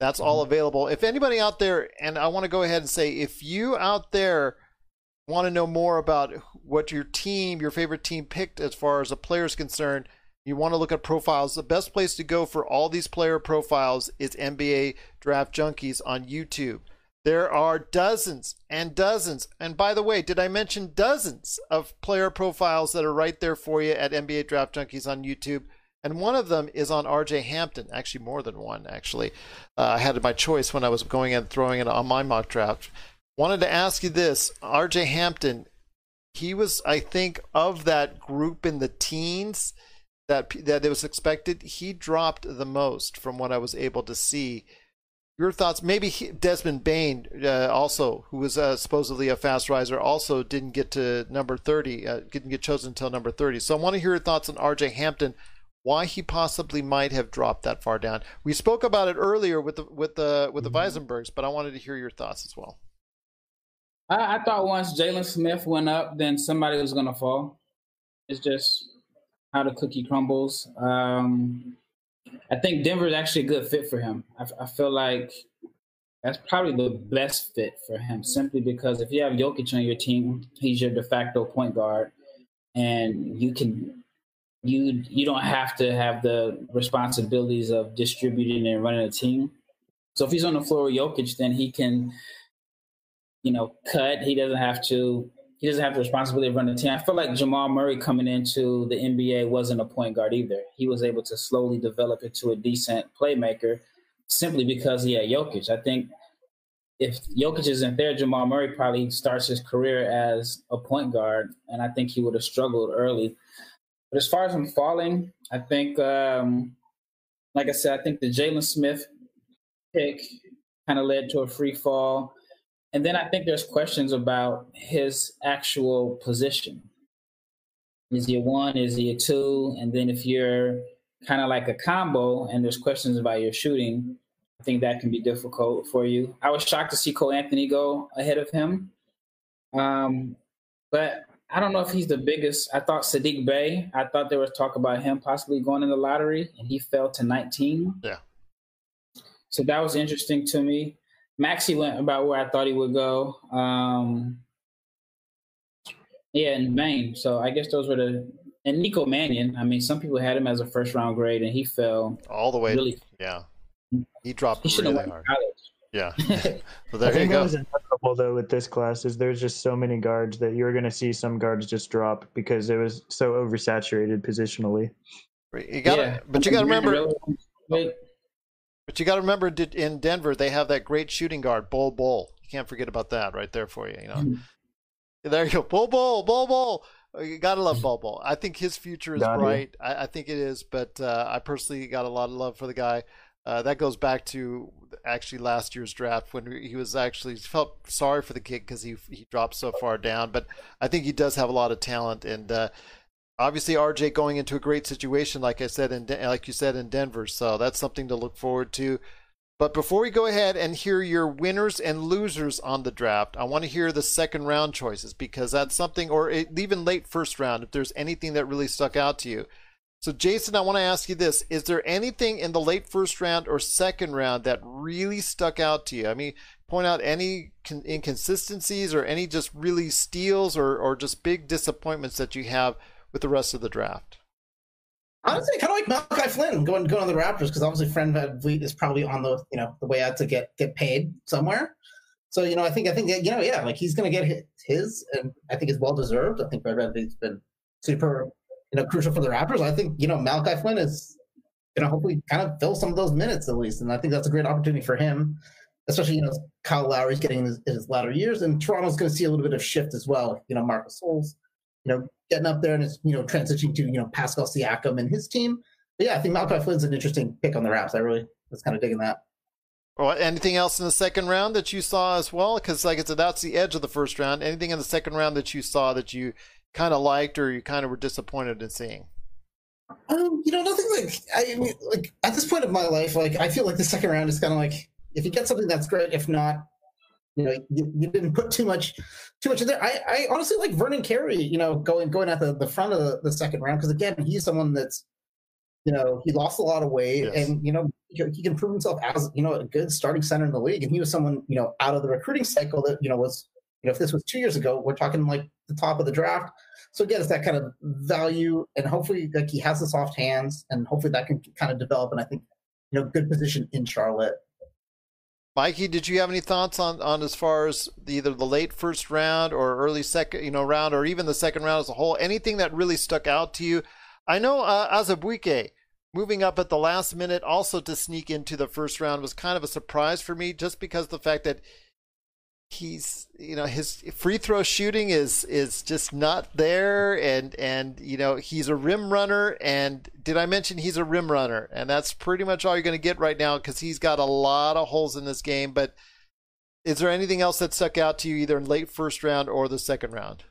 that's all mm-hmm. available. If anybody out there, and I want to go ahead and say, if you out there want to know more about what your team, your favorite team picked as far as a player is concerned, you want to look at profiles. The best place to go for all these player profiles is NBA Draft Junkies on YouTube. There are dozens and dozens. And by the way, did I mention dozens of player profiles that are right there for you at NBA Draft Junkies on YouTube? And one of them is on RJ Hampton. Actually, more than one, actually. Uh, I had my choice when I was going and throwing it on my mock draft. Wanted to ask you this RJ Hampton, he was, I think, of that group in the teens that, that it was expected, he dropped the most from what I was able to see your thoughts? Maybe he, Desmond Bane, uh, also, who was uh, supposedly a fast riser, also didn't get to number 30, uh, didn't get chosen until number 30. So I want to hear your thoughts on RJ Hampton, why he possibly might have dropped that far down. We spoke about it earlier with the with the with the mm-hmm. Weisenbergs, but I wanted to hear your thoughts as well. I, I thought once Jalen Smith went up, then somebody was going to fall. It's just how the cookie crumbles. Um, I think Denver is actually a good fit for him. I, I, feel like that's probably the best fit for him, simply because if you have Jokic on your team, he's your de facto point guard, and you can you you don't have to have the responsibilities of distributing and running a team. So if he's on the floor with Jokic, then he can, you know, cut. He doesn't have to he doesn't have the responsibility of running the team. I feel like Jamal Murray coming into the NBA wasn't a point guard either. He was able to slowly develop into a decent playmaker simply because he had Jokic. I think if Jokic isn't there, Jamal Murray probably starts his career as a point guard, and I think he would have struggled early. But as far as him falling, I think, um, like I said, I think the Jalen Smith pick kind of led to a free fall. And then I think there's questions about his actual position. Is he a one? Is he a two? And then if you're kind of like a combo and there's questions about your shooting, I think that can be difficult for you. I was shocked to see Cole Anthony go ahead of him. Um, but I don't know if he's the biggest. I thought Saddiq Bey, I thought there was talk about him possibly going in the lottery, and he fell to 19. Yeah. So that was interesting to me. Maxey went about where I thought he would go. Um, yeah, in Maine. So I guess those were the and Nico Mannion. I mean, some people had him as a first round grade, and he fell all the way. Really, yeah, he dropped he really hard. College. Yeah, well, there I think you go. That was though with this class is there's just so many guards that you're going to see some guards just drop because it was so oversaturated positionally. You got yeah. but you got to remember. But you got to remember in Denver, they have that great shooting guard, Bol Bol. You can't forget about that right there for you. You know, mm-hmm. there you go, Bol Bol, Bol Bol. Oh, you gotta love Bol Bol. I think his future is got bright. I, I, think it is, but uh, I personally got a lot of love for the guy. Uh, that goes back to actually last year's draft when he was actually felt sorry for the kid because he he dropped so far down. But I think he does have a lot of talent, and uh, obviously RJ going into a great situation, like I said, in like you said in Denver. So that's something to look forward to. But before we go ahead and hear your winners and losers on the draft, I want to hear the second round choices because that's something, or even late first round, if there's anything that really stuck out to you. So, Jason, I want to ask you this Is there anything in the late first round or second round that really stuck out to you? I mean, point out any inconsistencies or any just really steals or, or just big disappointments that you have with the rest of the draft? Honestly, kind of like Malachi Flynn going going on the Raptors because obviously Fred VanVleet is probably on the you know the way out to get get paid somewhere. So you know, I think I think you know, yeah, like he's going to get his, and I think it's well deserved. I think Fred VanVleet's been super you know crucial for the Raptors. I think you know Malachi Flynn is going to hopefully kind of fill some of those minutes at least, and I think that's a great opportunity for him. Especially, you know, Kyle Lowry's getting in his, his latter years, and Toronto's going to see a little bit of shift as well. You know, Marcus Gasol's you know, getting up there and it's, you know, transitioning to, you know, Pascal Siakam and his team. But yeah, I think Malachi Flynn's an interesting pick on the Raps. I really was kind of digging that. Well, anything else in the second round that you saw as well? Because, like I said, that's the edge of the first round. Anything in the second round that you saw that you kind of liked or you kind of were disappointed in seeing? Um, you know, nothing like I mean, like at this point of my life, like I feel like the second round is kind of like if you get something that's great, if not, you know, you, you, didn't put too much, too much in there. I, I honestly like Vernon Carey, you know, going going at the, the front of the, the second round because again, he's someone that's, you know, he lost a lot of weight yes. and you know he, he, can prove himself as you know a good starting center in the league. And he was someone you know out of the recruiting cycle that you know was you know if this was two years ago, we're talking like the top of the draft. So again, it's that kind of value, and hopefully like he has the soft hands, and hopefully that can kind of develop. And I think you know good position in Charlotte Mikey, did you have any thoughts on, on as far as either the late first round or early second, you know, round, or even the second round as a whole? Anything that really stuck out to you? I know uh, Azubuike moving up at the last minute, also to sneak into the first round, was kind of a surprise for me, just because the fact that he's you know his free throw shooting is is just not there. And and you know he's a rim runner. And did i mention he's a rim runner? And that's pretty much all you're going to get right now because he's got a lot of holes in this game. But is there anything else that stuck out to you either in late first round or the second round?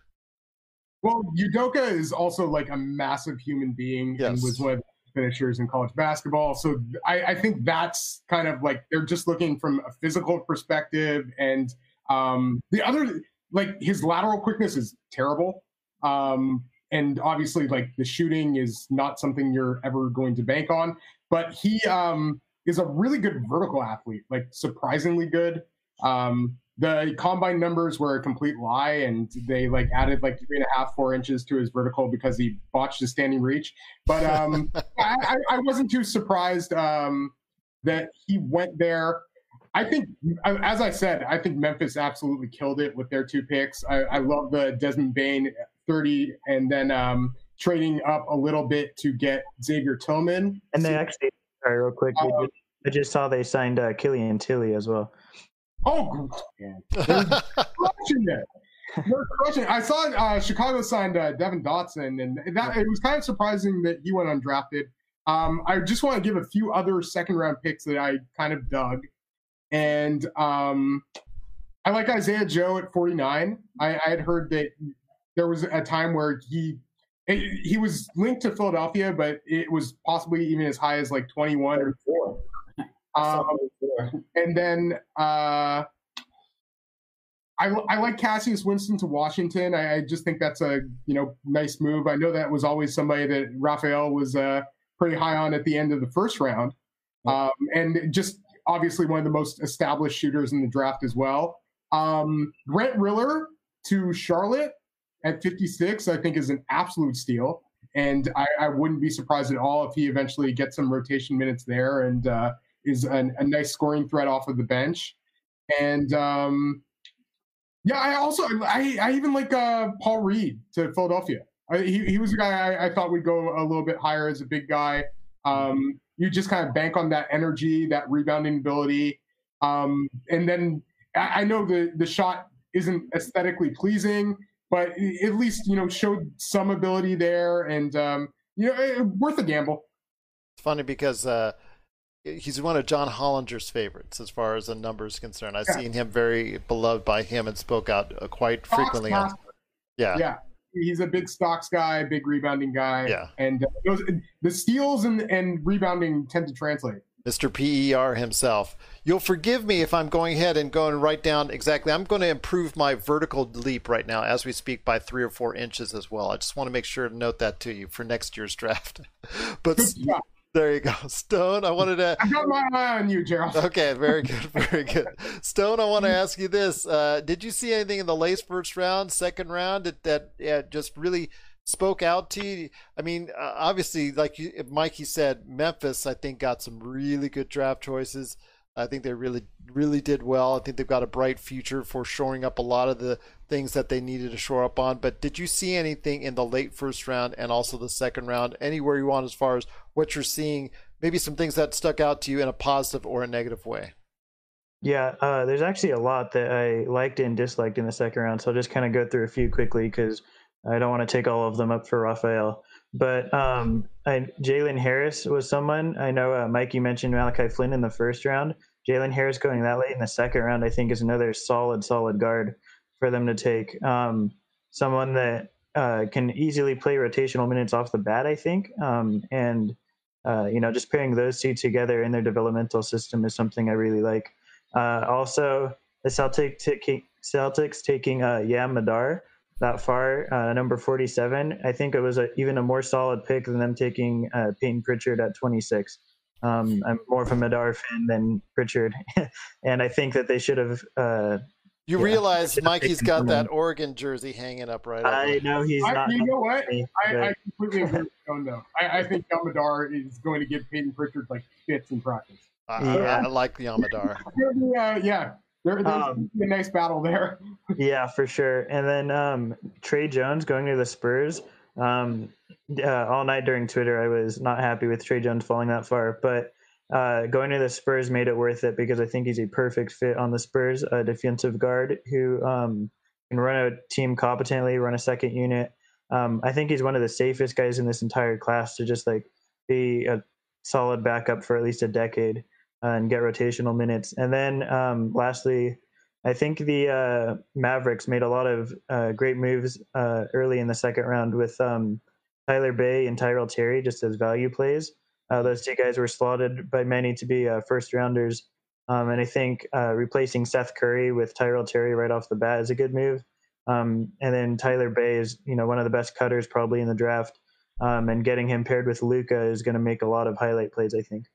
Well Udoka is also like a massive human being yes. and was one of the finishers in college basketball. So I, I think that's kind of like they're just looking from a physical perspective and um, the other, like his lateral quickness is terrible. Um, and obviously, like the shooting is not something you're ever going to bank on. But he um, is a really good vertical athlete, like surprisingly good. Um, the combine numbers were a complete lie, and they like added like three and a half, four inches to his vertical because he botched his standing reach. But um, I, I, wasn't too surprised um, that he went there. I think, as I said, I think Memphis absolutely killed it with their two picks. I, I love the Desmond Bane 30 and then um, trading up a little bit to get Xavier Tillman. And they actually, sorry, real quick, uh, I just saw they signed uh, Killian Tillie as well. Oh, man. crushing it. They're crushing I saw uh, Chicago signed uh, Devon Dotson, and that it was kind of surprising that he went undrafted. Um, I just want to give a few other second round picks that I kind of dug. And um, I like Isaiah Joe at 49. I, I had heard that there was a time where he he was linked to Philadelphia, but it was possibly even as high as like 21 or four. Um, and then uh, I, I like Cassius Winston to Washington. I, I, just think that's a you know nice move. I know that was always somebody that Raphael was uh, pretty high on at the end of the first round, um, and just obviously one of the most established shooters in the draft as well. Um, Grant Riller to Charlotte at 56, I think, is an absolute steal. And I, I, wouldn't be surprised at all if he eventually gets some rotation minutes there and uh, is an, a nice scoring threat off of the bench. And um, yeah, I also I, I even like uh, Paul Reed to Philadelphia. I, he, he was a guy I, I, thought would go a little bit higher as a big guy. Um, you just kind of bank on that energy, that rebounding ability. Um, and then I, I know the the shot isn't aesthetically pleasing, but at least you know showed some ability there, and um, you know it, worth a gamble. It's funny because uh, he's one of John Hollinger's favorites as far as the numbers concerned. I've yeah. seen him very beloved by him and spoke out uh, quite frequently. On, yeah, yeah he's a big stocks guy, big rebounding guy. Yeah. And uh, those, the steals and, and rebounding tend to translate. Mr. PER himself. You'll forgive me if I'm going ahead and going right down exactly. I'm going to improve my vertical leap right now as we speak by three or four inches as well. I just want to make sure to note that to you for next year's draft. but there you go, Stone. I wanted to. I got my eye on you, Gerald. Okay, very good, very good. Stone, I want to ask you this: uh, Did you see anything in the late first round, second round that that yeah, just really spoke out to you? I mean, uh, obviously, like you, Mikey said, Memphis, I think, got some really good draft choices. I think they really, really did well. I think they've got a bright future for shoring up a lot of the things that they needed to shore up on. But did you see anything in the late first round and also the second round, anywhere you want as far as what you're seeing? Maybe some things that stuck out to you in a positive or a negative way. Yeah, uh, there's actually a lot that I liked and disliked in the second round. So I'll just kind of go through a few quickly because I don't want to take all of them up for Raphael. But um, Jalen Harris was someone I know. Uh, you mentioned Malachi Flynn in the first round. Jalen Harris going that late in the second round, I think, is another solid, solid guard for them to take. Um, someone that uh, can easily play rotational minutes off the bat, I think. Um, and uh, you know, just pairing those two together in their developmental system is something I really like. Uh, also, the Celtic t- Celtics taking uh, Yam Madar that far, uh, number 47. I think it was a, even a more solid pick than them taking uh, Payton Pritchard at 26. Um, I'm more of a Madar fan than Pritchard, and I think that they should have. Uh, you yeah, realize Mikey's got that Oregon jersey hanging up right. I know he's I, not. You know what? Me, I, I, completely agree with John. Though I, I think Yam Madar is going to give Payton Pritchard like fits in practice. Uh, yeah. I, I like Yam Madar. uh, yeah, there, there's um, a nice battle there. yeah, for sure. And then um, Tre Jones going to the Spurs. Um, uh, all night during Twitter, I was not happy with Tre Jones falling that far, but uh, going to the Spurs made it worth it because I think he's a perfect fit on the Spurs, a defensive guard who um, can run a team competently, run a second unit. Um, I think he's one of the safest guys in this entire class to just like be a solid backup for at least a decade and get rotational minutes. And then um, lastly, I think the uh, Mavericks made a lot of uh, great moves uh, early in the second round with um, Tyler Bey and Tyrell Terry just as value plays. Uh, those two guys were slotted by many to be uh, first rounders. Um, and I think uh, replacing Seth Curry with Tyrell Terry right off the bat is a good move. Um, and then Tyler Bey is, you know, one of the best cutters probably in the draft. Um, and getting him paired with Luka is going to make a lot of highlight plays, I think.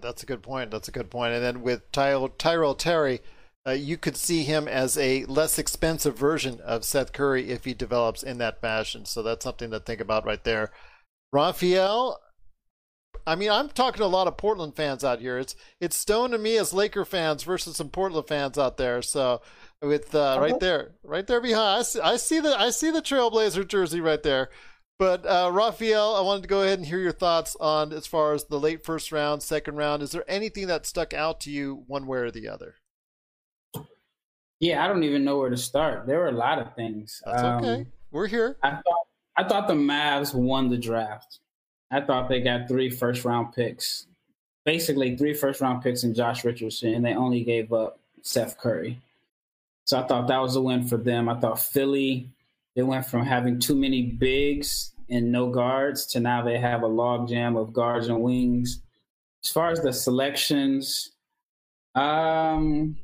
That's a good point. That's a good point. And then with Ty- Tyrell Terry, uh, you could see him as a less expensive version of Seth Curry if he develops in that fashion. So that's something to think about right there. Raphael, I mean, I'm talking to a lot of Portland fans out here. It's it's Stone to me as Laker fans versus some Portland fans out there. So with uh, right there, right there behind, I see, I see the I see the Trailblazer jersey right there. But uh, Raphael, I wanted to go ahead and hear your thoughts on as far as the late first round, second round. Is there anything that stuck out to you one way or the other? Yeah, I don't even know where to start. There were a lot of things. That's um, okay. We're here. I thought I thought the Mavs won the draft. I thought they got three first round picks, basically three first round picks in Josh Richardson, and they only gave up Seth Curry. So I thought that was a win for them. I thought Philly they went from having too many bigs and no guards to now they have a logjam of guards and wings. As far as the selections, um,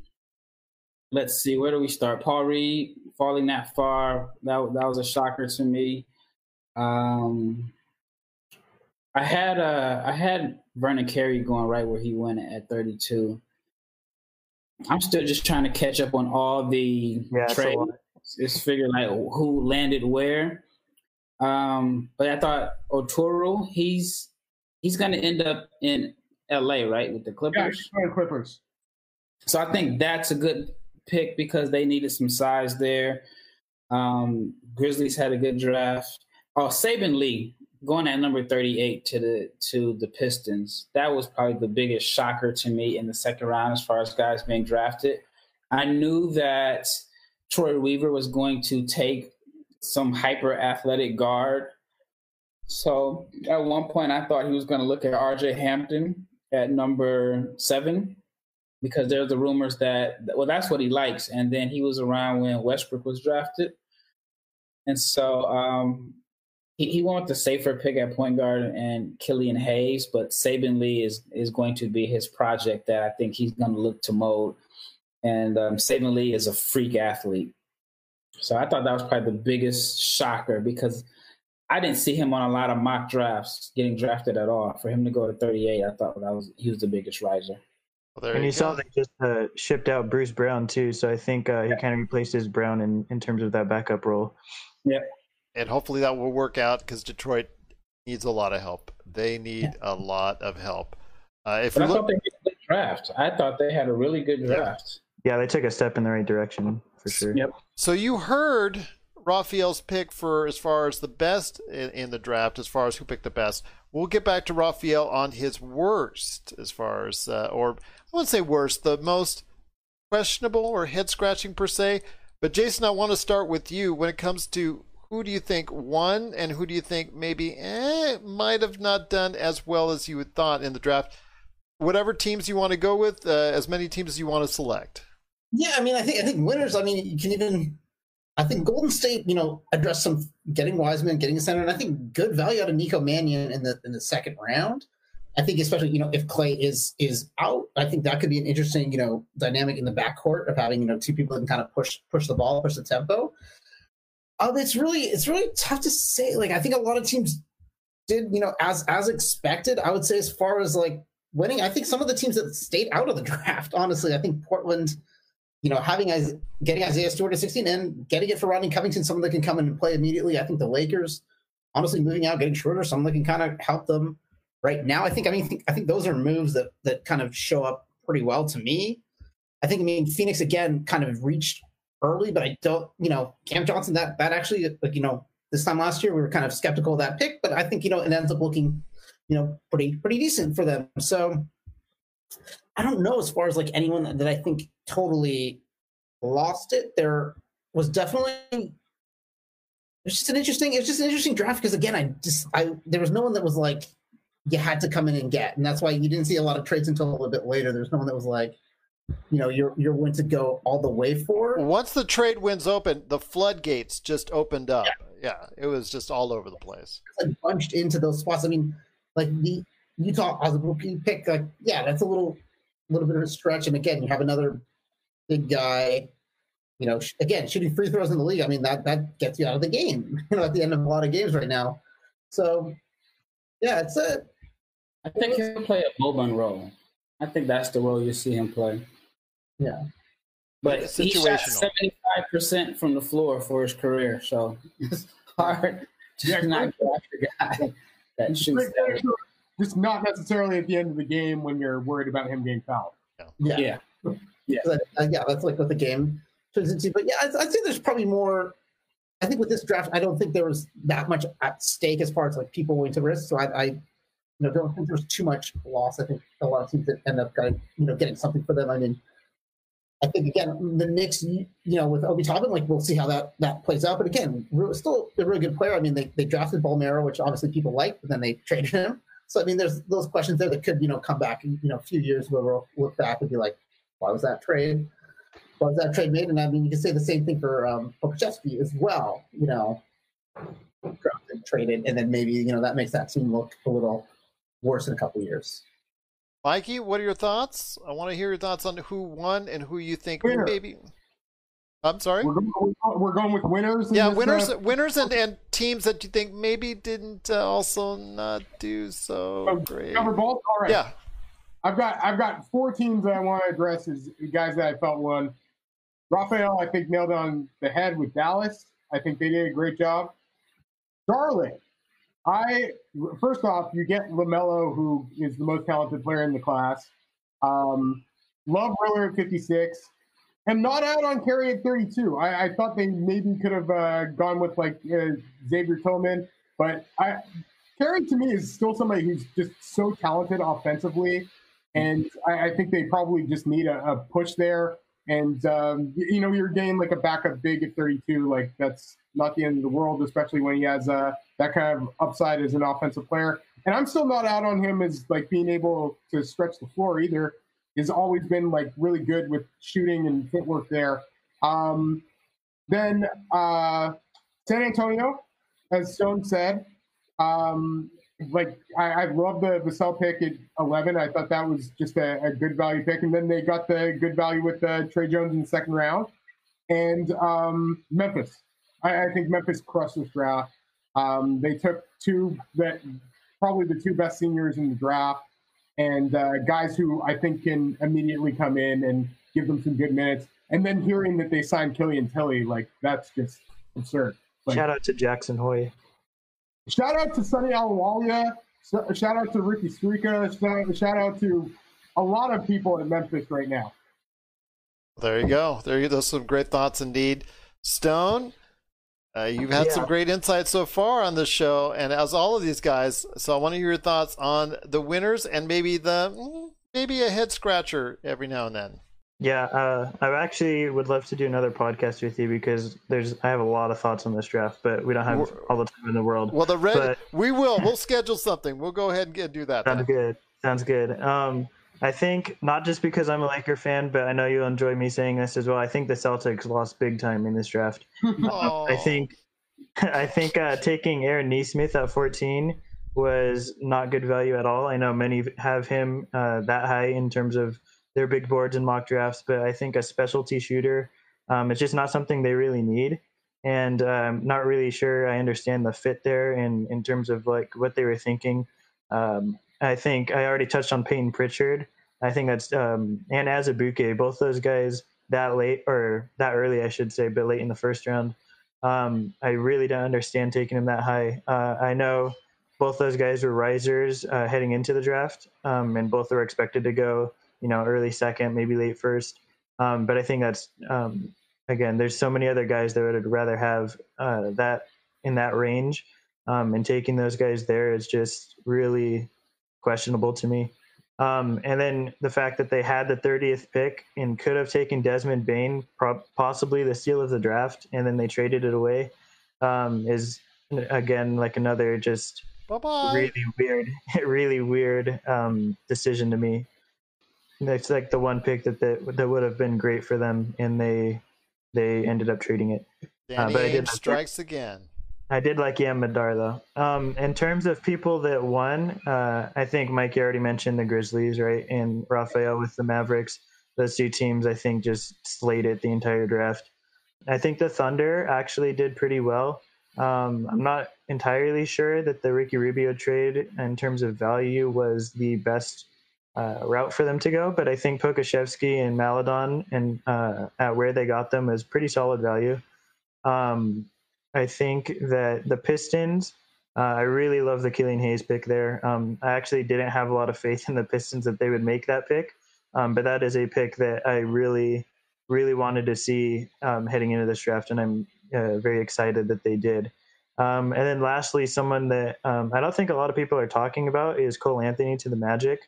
let's see, where do we start? Paul Reed falling that far, that that was a shocker to me. Um, I had uh, I had Vernon Carey going right where he went at 32. I'm still just trying to catch up on all the yeah, trades it's figuring like who landed where. Um, but I thought Oturu, he's he's going to end up in L.A. right with the Clippers. Yeah, Clippers. So I think that's a good pick because they needed some size there. Um, Grizzlies had a good draft. Oh, Saben Lee going at number 38 to the to the Pistons. That was probably the biggest shocker to me in the second round as far as guys being drafted. I knew that Troy Weaver was going to take some hyper athletic guard. So at one point, I thought he was going to look at RJ Hampton at number seven because there's the rumors that, well, that's what he likes. And then he was around when Westbrook was drafted. And so um, he, he with the safer pick at point guard and Killian Hayes, but Saben Lee is is going to be his project that I think he's going to look to mold. And um, Saben Lee is a freak athlete, so I thought that was probably the biggest shocker because I didn't see him on a lot of mock drafts getting drafted at all. For him to go to 38, I thought that was he was the biggest riser. Well, and you, saw they just uh, shipped out Bruce Brown too, so I think uh, he Yeah. kind of replaced his Brown in, in terms of that backup role. Yeah. and hopefully that will work out because Detroit needs a lot of help. They need a lot of help. Uh, if But you I look, thought they had a good draft. I thought they had a really good draft. Yeah, they took a step in the right direction for sure. Yep. so you heard Raphael's pick for as far as the best in, in the draft, as far as who picked the best. We'll get back to Raphael on his worst, as far as uh, or I wouldn't say worst, the most questionable or head scratching per se. But Jason, I want to start with you when it comes to who do you think won and who do you think maybe eh, might have not done as well as you had thought in the draft. Whatever teams you want to go with, uh, as many teams as you want to select. Yeah, I mean, I think I think winners. I mean, you can even. I think Golden State, you know, addressed some getting Wiseman, getting a center, and I think good value out of Nico Mannion in the in the second round. I think especially you know if Klay is is out, I think that could be an interesting you know dynamic in the backcourt of having you know two people that can kind of push push the ball, push the tempo. Um, it's really it's really tough to say. Like I think a lot of teams did you know as as expected. I would say as far as like winning, I think some of the teams that stayed out of the draft. Honestly, I think Portland you know, having as getting Isaiah Stewart at 16 and getting it for Rodney Covington, someone that can come in and play immediately. I think the Lakers, honestly, moving out, getting Schroeder, someone that can kind of help them right now. I think, I mean, think, I think those are moves that that kind of show up pretty well to me. I think, I mean, Phoenix again kind of reached early, but I don't, you know, Cam Johnson. That that actually, like, you know, this time last year we were kind of skeptical of that pick, but I think you know it ends up looking, you know, pretty pretty decent for them. So I don't know as far as like anyone that, that I think totally lost it. There was definitely it's just an interesting it's just an interesting draft because again I just I there was no one that was like you had to come in and get and that's why you didn't see a lot of trades until a little bit later. There's no one that was like you know you're you're willing to go all the way for. Once the trade winds open, the floodgates just opened up. Yeah, it was just all over the place. like bunched into those spots. I mean, like the Utah Oswald pick, like yeah, that's a little little bit of a stretch. And again, you have another big guy, you know, sh- again shooting free throws in the league. I mean that that gets you out of the game. You know, at the end of a lot of games right now. So yeah, it's a I think he'll play a Boban role. I think that's the role you see him play. yeah. But he shot seventy five percent from the floor for his career, so it's hard to Yeah, not draft a guy that shoots that. Just not necessarily at the end of the game when you're worried about him getting fouled. Yeah. Yeah. Yeah. But, uh, yeah, that's like what the game turns into. But yeah, I'd, I'd say there's probably more. I think with this draft, I don't think there was that much at stake as far as like people willing to risk. So I, I you know, don't think there was too much loss. I think a lot of teams that end up getting, you know, getting something for them. I mean, I think again, the Knicks, you know, with Obi Toppin, like we'll see how that that plays out. But again, re- still a really good player. I mean, they, they drafted Bolmaro, which obviously people liked, but then they traded him. So I mean, there's those questions there that could, you know, come back in you know a few years where we'll look back and be like, why was that trade? Why was that trade made? And I mean, you can say the same thing for um, Okacheski as well. You know, drafted, traded, and then maybe you know that makes that team look a little worse in a couple years. Mikey, what are your thoughts? I want to hear your thoughts on who won and who you think Winner. maybe. I'm sorry. We're going, we're going with winners. Yeah, winners, uh, winners, and, and teams that you think maybe didn't uh, also not do so Oh, great. cover both. All right. Yeah, I've got I've got four teams that I want to address as guys that I felt won. Raphael, I think nailed on the head with Dallas. I think they did a great job. Charlotte, I first off, you get LaMelo, who is the most talented player in the class. Um, love Riller at 56. Am not out on Carey at 32. I, I thought they maybe could have uh, gone with like uh, Xavier Tillman, but I Carey to me is still somebody who's just so talented offensively, and I, I think they probably just need a, a push there. And um, y- you know, you're getting like a backup big at 32, like that's not the end of the world, especially when he has uh, that kind of upside as an offensive player. And I'm still not out on him as like being able to stretch the floor either. Has always been like really good with shooting and footwork there. Um, then uh, San Antonio, as Stone said, um, like I, I love the Vassell pick at eleven. I thought that was just a, a good value pick, and then they got the good value with the Tre Jones in the second round, and um, Memphis. I, I think Memphis crushed this draft. Um, they took two that probably the two best seniors in the draft, and uh, guys who I think can immediately come in and give them some good minutes. And then hearing that they signed Killian Tillie, like that's just absurd. Like, Shout out to Jackson Hoy. Shout out to Sonny Aluwalia. Shout out to Ricky Strika. Shout, shout out to a lot of people in Memphis right now. There you go. There you go. Those some great thoughts indeed. Stone, uh, you've had Yeah. some great insights so far on this show, and as all of these guys. So I want to hear your thoughts on the winners and maybe the mm, maybe a head scratcher every now and then. Yeah, uh, I actually would love to do another podcast with you because there's I have a lot of thoughts on this draft, but we don't have We're- all the time in the world. Well, the red, But- we will. We'll schedule something. We'll go ahead and get, do that. Sounds then. good. Sounds good. Um, I think not just because I'm a Laker fan, but I know you'll enjoy me saying this as well. I think the Celtics lost big time in this draft. Oh. I think I think uh, taking Aaron Nesmith at 14 was not good value at all. I know many have him uh, that high in terms of their big boards and mock drafts, but I think a specialty shooter, um, it's just not something they really need. And I'm not really sure I understand the fit there in, in terms of like what they were thinking. Um, I think I already touched on Payton Pritchard. I think that's um, and Azubuike, both those guys that late or that early, I should say, but late in the first round. Um, I really don't understand taking him that high. Uh, I know both those guys were risers uh, heading into the draft, um, and both were expected to go, you know, early second, maybe late first. Um, but I think that's um, again, there's so many other guys that would rather have uh, that in that range, um, and taking those guys there is just really questionable to me. Um, and then the fact that they had the 30th pick and could have taken Desmond Bane, pro- possibly the steal of the draft, and then they traded it away, um, is again like another just Bye-bye. really weird, really weird um, decision to me. It's like the one pick that that, that would have been great for them, and they they ended up trading it. Danny but I did strikes again. I did like Yam Madar though. Um, in terms of people that won, uh, I think Mike already mentioned the Grizzlies, right? And Raphael with the Mavericks. Those two teams, I think, just slayed it the entire draft. I think the Thunder actually did pretty well. Um, I'm not entirely sure that the Ricky Rubio trade, in terms of value, was the best uh, route for them to go. But I think Pokusevski and Maledon and uh, at where they got them is pretty solid value. Um, I think that the Pistons, uh, I really love the Killian Hayes pick there. Um, I actually didn't have a lot of faith in the Pistons that they would make that pick, um, but that is a pick that I really, really wanted to see um, heading into this draft, and I'm uh, very excited that they did. Um, and then lastly, someone that um, I don't think a lot of people are talking about is Cole Anthony to the Magic.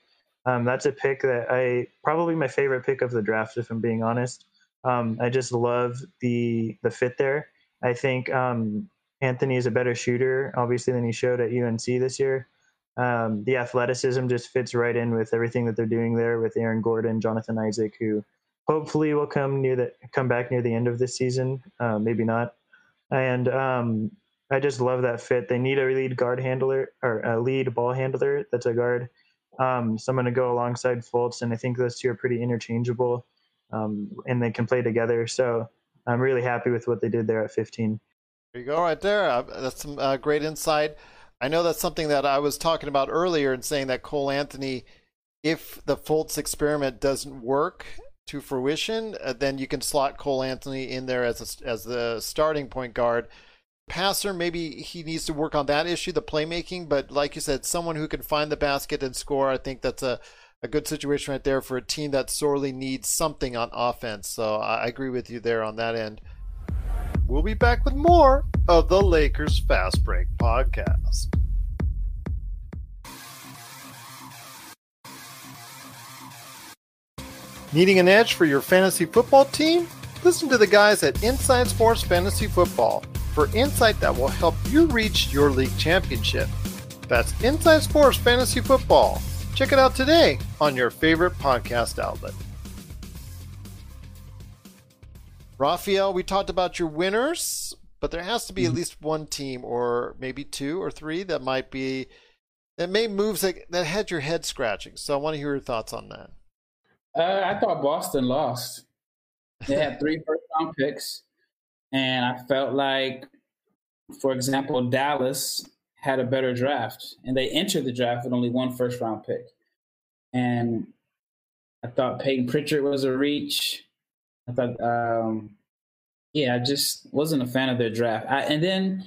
Um, that's a pick that I probably my favorite pick of the draft, if I'm being honest. I just love the the fit there. I think um, Anthony is a better shooter, obviously, than he showed at UNC this year. Um, the athleticism just fits right in with everything that they're doing there with Aaron Gordon, Jonathan Isaac, who hopefully will come near the come back near the end of this season, uh, maybe not. And um, I just love that fit. They need a lead guard handler or a lead ball handler that's a guard, um, someone to go alongside Fultz, and I think those two are pretty interchangeable, um, and they can play together. So I'm really happy with what they did there at 15. There you go, right there. Uh, that's some uh, great insight. I know that's something that I was talking about earlier and saying that Cole Anthony, if the Fultz experiment doesn't work to fruition, uh, then you can slot Cole Anthony in there as a, as the starting point guard. Passer, maybe he needs to work on that issue, the playmaking. But like you said, someone who can find the basket and score. I think that's a a good situation right there for a team that sorely needs something on offense. So I agree with you there on that end. We'll be back with more of the Lakers Fast Break podcast. Needing an edge for your fantasy football team? Listen to the guys at Inside Sports Fantasy Football for insight that will help you reach your league championship. That's Inside Sports Fantasy Football. Check it out today on your favorite podcast outlet. Raphael, we talked about your winners, but there has to be at least one team or maybe two or three that might be that made moves that, that had your head scratching. So I want to hear your thoughts on that. Uh, I thought Boston lost. They had three first round picks, and I felt like, for example, Dallas had a better draft, and they entered the draft with only one first round pick. And I thought Payton Pritchard was a reach. I thought, um, yeah, I just wasn't a fan of their draft. I, and then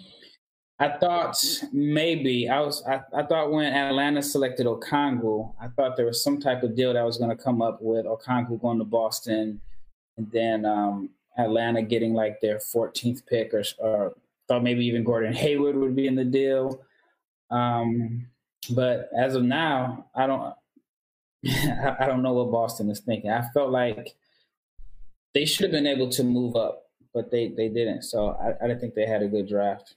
I thought maybe I was. I, I thought when Atlanta selected Okongwu, I thought there was some type of deal that was going to come up with Okongwu going to Boston, and then um, Atlanta getting like their 14th pick, or, or thought maybe even Gordon Hayward would be in the deal. Um, but as of now, I don't. I don't know what Boston is thinking. I felt like they should have been able to move up, but they, they didn't. So I, I didn't think they had a good draft.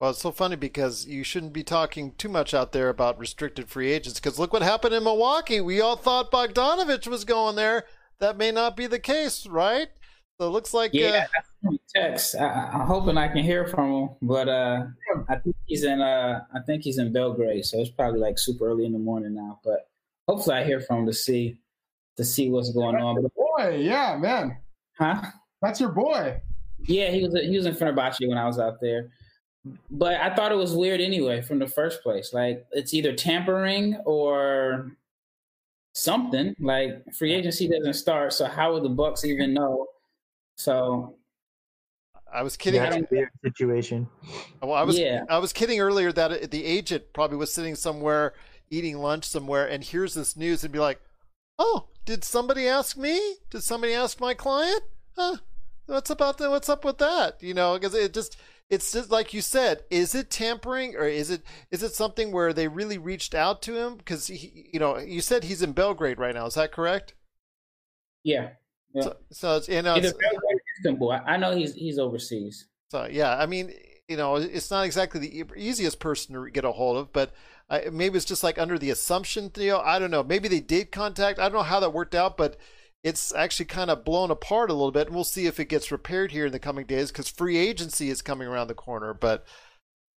Well, it's so funny because you shouldn't be talking too much out there about restricted free agents because look what happened in Milwaukee. We all thought Bogdanovich was going there. That may not be the case, right? So it looks like yeah. Uh, text. I, am hoping I can hear from him, but uh, I think he's in. Uh, I think he's in Belgrade, so it's probably like super early in the morning now. But hopefully, I hear from him to see to see what's going on. Boy, yeah, man. Huh? That's your boy. Yeah, he was he was in Fenerbahce when I was out there. But I thought it was weird anyway from the first place. Like it's either tampering or something. Like free agency doesn't start, so how would the Bucks even know? So I was kidding. Yeah, weird situation. Well, I was yeah. I was kidding earlier that the agent probably was sitting somewhere eating lunch somewhere and hears this news and be like, "Oh, did somebody ask me? Did somebody ask my client? Huh? What's about the, what's up with that? You know, because it just it's just like you said is it tampering or is it is it something where they really reached out to him because he you know you said he's in belgrade right now is that correct yeah, yeah. so, so it's you know it's, Istanbul. i know he's he's overseas so yeah i mean you know it's not exactly the easiest person to get a hold of but uh, maybe it's just like under the assumption you know i don't know maybe they did contact i don't know how that worked out but it's actually kind of blown apart a little bit. And we'll see if it gets repaired here in the coming days because free agency is coming around the corner. But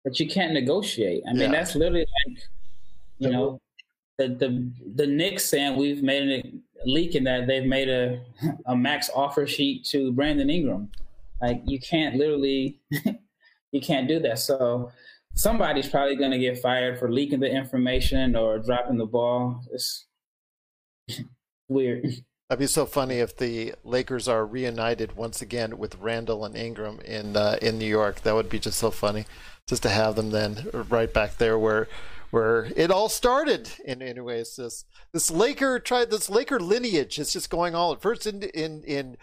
but you can't negotiate. I mean, yeah. that's literally like you know the the the Knicks saying we've made a leak in that they've made a a max offer sheet to Brandon Ingram. Like you can't literally you can't do that. So somebody's probably going to get fired for leaking the information or dropping the ball. It's weird. That'd be so funny if the Lakers are reunited once again with Randall and Ingram in uh, in New York. That would be just so funny, just to have them then right back there where where it all started. In anyways, this this Laker tried this Laker lineage is just going all at first in in in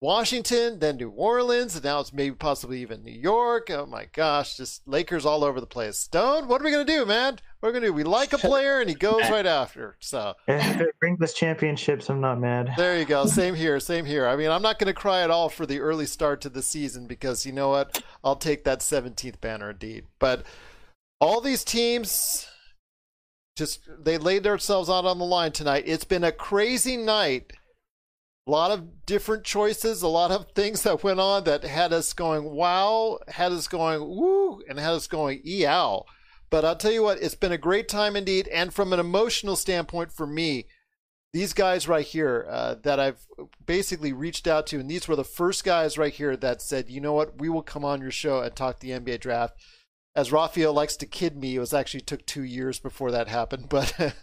Washington, then New Orleans, and now it's maybe possibly even New York. Oh my gosh, just Lakers all over the place. Stone, what are we gonna do, man? We're gonna do? We like a player and he goes right after. So brings us championships, I'm not mad. There you go. Same here, same here. I mean, I'm not gonna cry at all for the early start to the season because you know what? I'll take that 17th banner indeed. But all these teams just they laid themselves out on the line tonight. It's been a crazy night a lot of different choices, a lot of things that went on that had us going wow, had us going woo, and had us going eow. But I'll tell you what, it's been a great time indeed. And from an emotional standpoint for me, these guys right here uh, that I've basically reached out to, and these were the first guys right here that said, you know what, we will come on your show and talk the NBA draft. As Rafael likes to kid me, it was actually took two years before that happened, but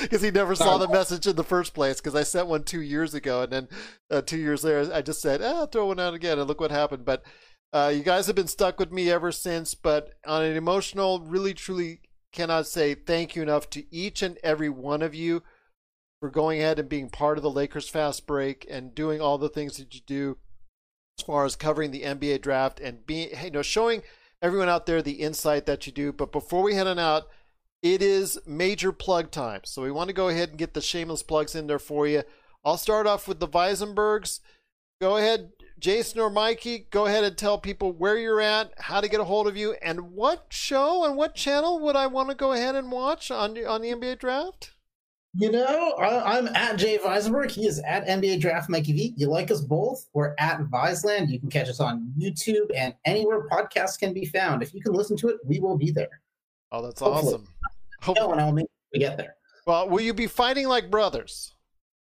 because he never saw the message in the first place. Because I sent one two years ago, and then uh, two years later, I just said, "Ah, throw one out again," and look what happened. But uh, you guys have been stuck with me ever since. But on an emotional, really, truly cannot say thank you enough to each and every one of you for going ahead and being part of the Lakers fast break and doing all the things that you do as far as covering the NBA draft and being, you know, showing everyone out there the insight that you do. But before we head on out it is major plug time. So we want to go ahead and get the shameless plugs in there for you. I'll start off with the Weisenbergs. Go ahead, Jason or Mikey, go ahead and tell people where you're at, how to get a hold of you, and what show and what channel would I want to go ahead and watch on, on the NBA draft? You know, I, am at Jay Weisenberg. He is at NBA Draft Mikey V. You like us both? We're at Viceland. You can catch us on YouTube and anywhere podcasts can be found. If you can listen to it, we will be there. Oh, that's Hopefully. awesome. Hope- no, and I'll make we get there. Well, will you be fighting like brothers?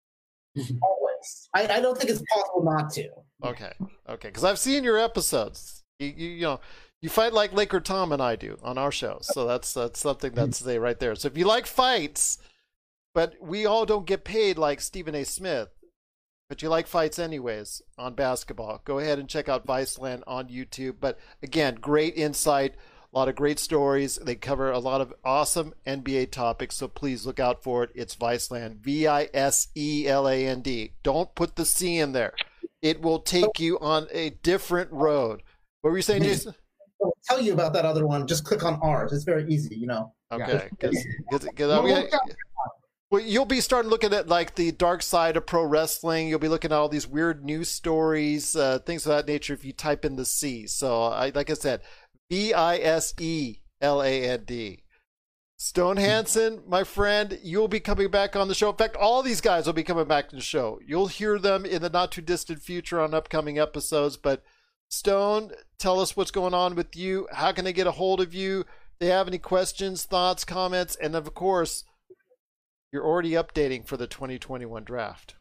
Always. I, I don't think it's possible not to. Okay, okay, because I've seen your episodes. You, you, you know, you fight like Laker Tom and I do on our show. So that's that's something that's there right there. So if you like fights, but we all don't get paid like Stephen A. Smith, but you like fights anyways on basketball, go ahead and check out Viceland on YouTube. But again, great insight a lot of great stories. They cover a lot of awesome NBA topics, so please look out for it. It's Viceland, V I S E L A N D. Don't put the C in there. It will take you on a different road. What were you saying, Jason? I'll tell you about that other one. Just click on ours. It's very easy, you know. Okay. Cause, cause, cause, well, you'll be starting looking at like the dark side of pro wrestling. You'll be looking at all these weird news stories, uh, things of that nature. If you type in the C, so I, like I said, B I S E L A N D. Stone Hansen, my friend, you'll be coming back on the show. In fact, all these guys will be coming back to the show. You'll hear them in the not too distant future on upcoming episodes. But Stone, tell us what's going on with you. How can they get a hold of you? If they have any questions, thoughts, comments, and of course, you're already updating for the 2021 draft.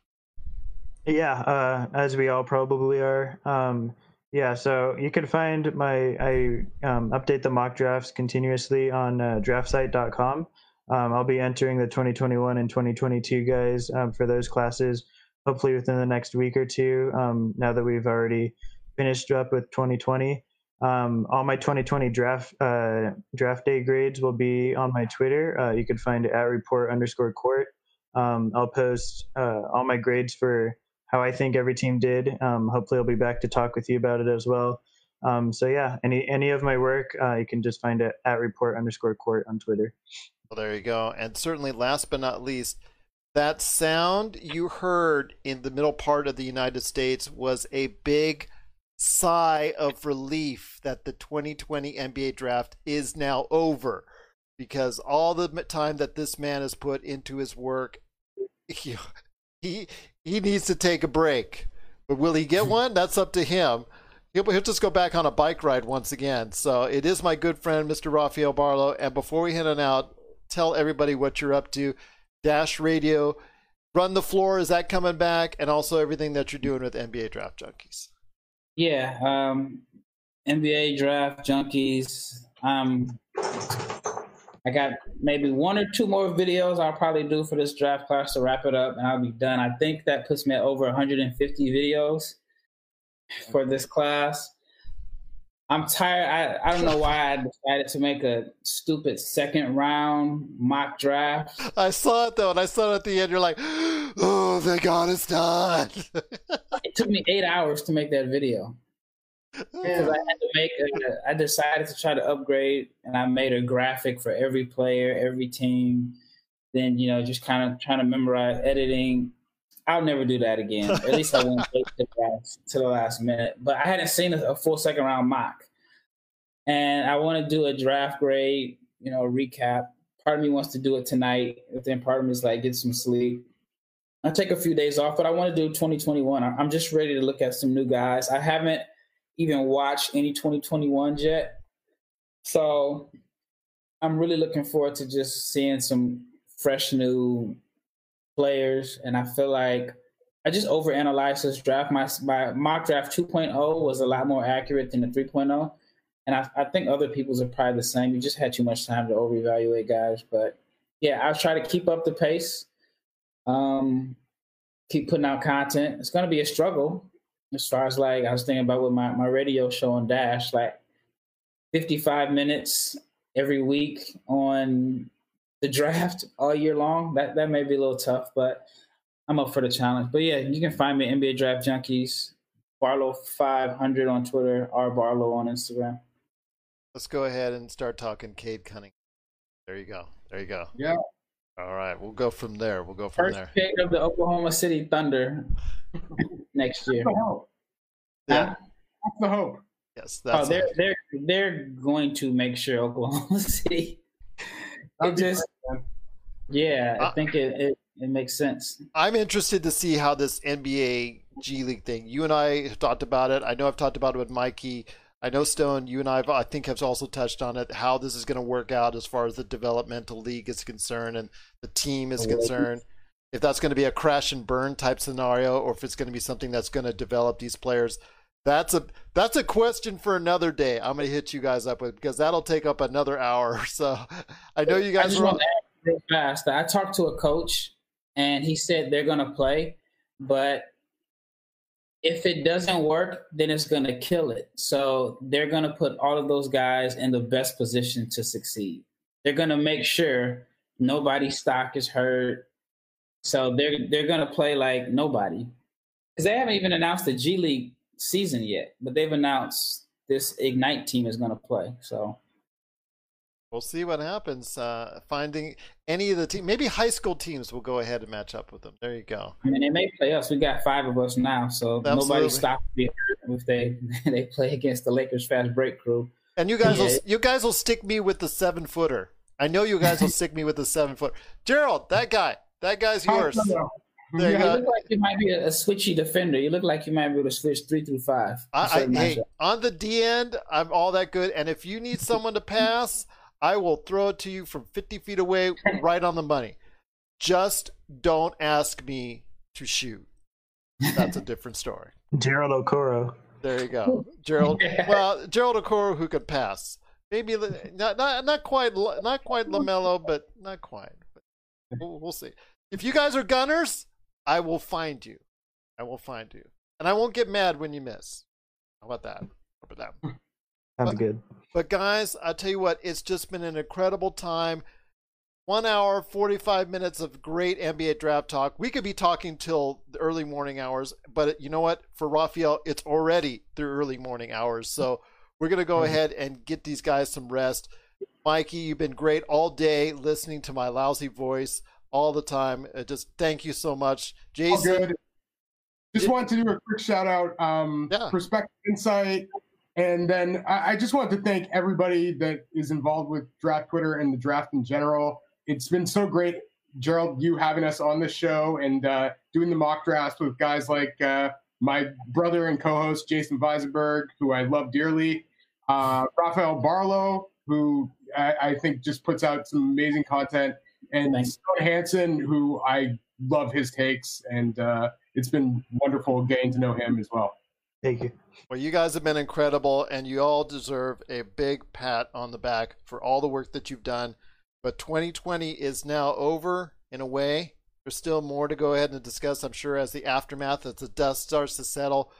Yeah, uh, as we all probably are. Um, yeah, so you can find my I um, update the mock drafts continuously on uh, draftsite.com. Um, I'll be entering the 2021 and 2022 guys um, for those classes, hopefully within the next week or two. Um, now that we've already finished up with 2020, um, all my 2020 draft uh, draft day grades will be on my Twitter. Uh, you can find it at report underscore court. Um, I'll post uh, all my grades for how I think every team did. Um, hopefully, I'll be back to talk with you about it as well. Um, so yeah, any any of my work, uh, you can just find it at report underscore court on Twitter. Well, there you go. And certainly, last but not least, that sound you heard in the middle part of the United States was a big sigh of relief that the 2020 NBA draft is now over because all the time that this man has put into his work, he, he he needs to take a break. But will he get one? That's up to him. He'll, he'll just go back on a bike ride once again. So it is my good friend, Mr. Rafael Barlow. And before we head on out, tell everybody what you're up to. Dash Radio, Run the Floor, is that coming back? And also everything that you're doing with NBA Draft Junkies. Yeah, um, NBA Draft Junkies. Um, I got maybe one or two more videos I'll probably do for this draft class to wrap it up, and I'll be done. I think that puts me at over 150 videos for this class. I'm tired. I, I don't know why I decided to make a stupid second round mock draft. I saw it though, and I saw it at the end. You're like, oh, God it's done. it took me eight hours to make that video because I had to make. A, I decided to try to upgrade, and I made a graphic for every player, every team. Then you know, just kind of trying to memorize editing. I'll never do that again. At least I won't to, to the last minute. But I hadn't seen a, a full second round mock, and I want to do a draft grade. You know, recap. Part of me wants to do it tonight, but then part of me is like, get some sleep. I take a few days off, but I want to do 2021. I'm just ready to look at some new guys. I haven't even watched any 2021 yet. So I'm really looking forward to just seeing some fresh new players. And I feel like I just overanalyzed this draft. My, my mock draft 2.0 was a lot more accurate than the 3.0. And I, I think other people's are probably the same. You just had too much time to overevaluate guys. But yeah, I'll try to keep up the pace. Um, keep putting out content. It's going to be a struggle as far as like I was thinking about with my, my radio show on Dash, like 55 minutes every week on the draft all year long. That that may be a little tough, but I'm up for the challenge. But yeah, you can find me at NBA Draft Junkies, Barlow 500 on Twitter, R Barlow on Instagram. Let's go ahead and start talking Cade Cunningham. There you go. There you go. Yeah. All right, we'll go from there. We'll go from First there. pick of the Oklahoma City Thunder next year. That's the hope. Yeah, that's the hope. Yes, oh, that's oh, they're they're they're going to make sure Oklahoma City. It just Yeah, I Uh, think it, it, it makes sense. I'm interested to see how this NBA G League thing. You and I have talked about it. I know I've talked about it with Mikey. I know Stone. You and I, have, I think, have also touched on it. How this is going to work out as far as the developmental league is concerned and the team is concerned. If that's going to be a crash and burn type scenario, or if it's going to be something that's going to develop these players. That's a that's a question for another day. I'm going to hit you guys up with because that'll take up another hour. So I know you I guys just are. want to add real fast. I talked to a coach, and he said they're going to play, but if it doesn't work, then it's going to kill it. So they're going to put all of those guys in the best position to succeed. They're going to make sure nobody's stock is hurt. So they're they're going to play like nobody because they haven't even announced the G League season yet, but they've announced this Ignite team is going to play. So We'll see what happens. Uh, finding any of the team, maybe high school teams will go ahead and match up with them. There you go. I mean, they may play us. We got five of us now, so Absolutely. nobody stops if they they play against the Lakers fast break crew. And you guys will you guys will stick me with the seven footer. I know you guys will stick me with the seven foot. Gerald, that guy, that guy's yours. There you You look like you might be a, a switchy defender. You look like you might be able to switch three through five. I, I hey, on the D end, I'm all that good. And if you need someone to pass, I will throw it to you from 50 feet away, right on the money. Just don't ask me to shoot. That's a different story. Gerald Okoro. There you go, Gerald. Well, Gerald Okoro who could pass. Maybe not not not quite not quite LaMelo, but not quite. But we'll, we'll see. If you guys are gunners, I will find you. I will find you, and I won't get mad when you miss. How about that? How about that? Sounds good. But guys, I tell you what, it's just been an incredible time. One hour, 45 minutes of great NBA draft talk. We could be talking till the early morning hours, but you know what? For Raphael, it's already the early morning hours. So we're going to go ahead and get these guys some rest. Mikey, you've been great all day listening to my lousy voice all the time. Uh, just thank you so much. All Jason, good. Just wanted to do a quick shout out, um, Perspective Insight. And then I, I just want to thank everybody that is involved with Draft Twitter and the draft in general. It's been so great, Gerald, you having us on the show and uh, doing the mock drafts with guys like uh, my brother and co host, Jason Weisenberg, who I love dearly, uh, Raphael Barlow, who I, I think just puts out some amazing content, and Stone Hansen, who I love his takes. And uh, it's been wonderful getting to know him as well. Thank you. Well, you guys have been incredible, and you all deserve a big pat on the back for all the work that you've done. But 2020 is now over in a way. There's still more to go ahead and discuss, I'm sure, as the aftermath, as the dust starts to settle.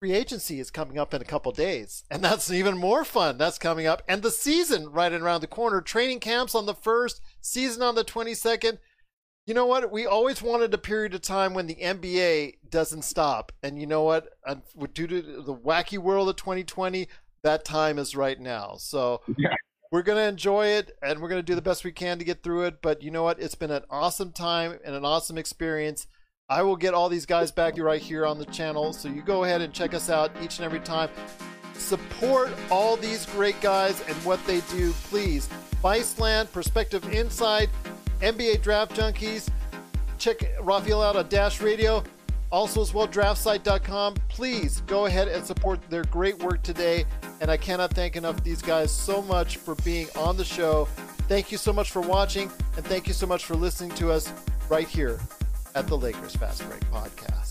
Free agency is coming up in a couple days, and that's even more fun. That's coming up, and the season right around the corner. Training camps on the first, season on the 22nd. You know what? We always wanted a period of time when the NBA doesn't stop. And you know what? Due to the wacky world of 2020, that time is right now. So we're going to enjoy it and we're going to do the best we can to get through it. But you know what? It's been an awesome time and an awesome experience. I will get all these guys back right here on the channel. So you go ahead and check us out each and every time. Support all these great guys and what they do, please. Viceland, Perspective Insight, NBA Draft Junkies. Check Raphael out on Dash Radio. Also, as well, draftsite.com. Please go ahead and support their great work today. And I cannot thank enough these guys so much for being on the show. Thank you so much for watching, and thank you so much for listening to us right here at the Lakers Fast Break Podcast.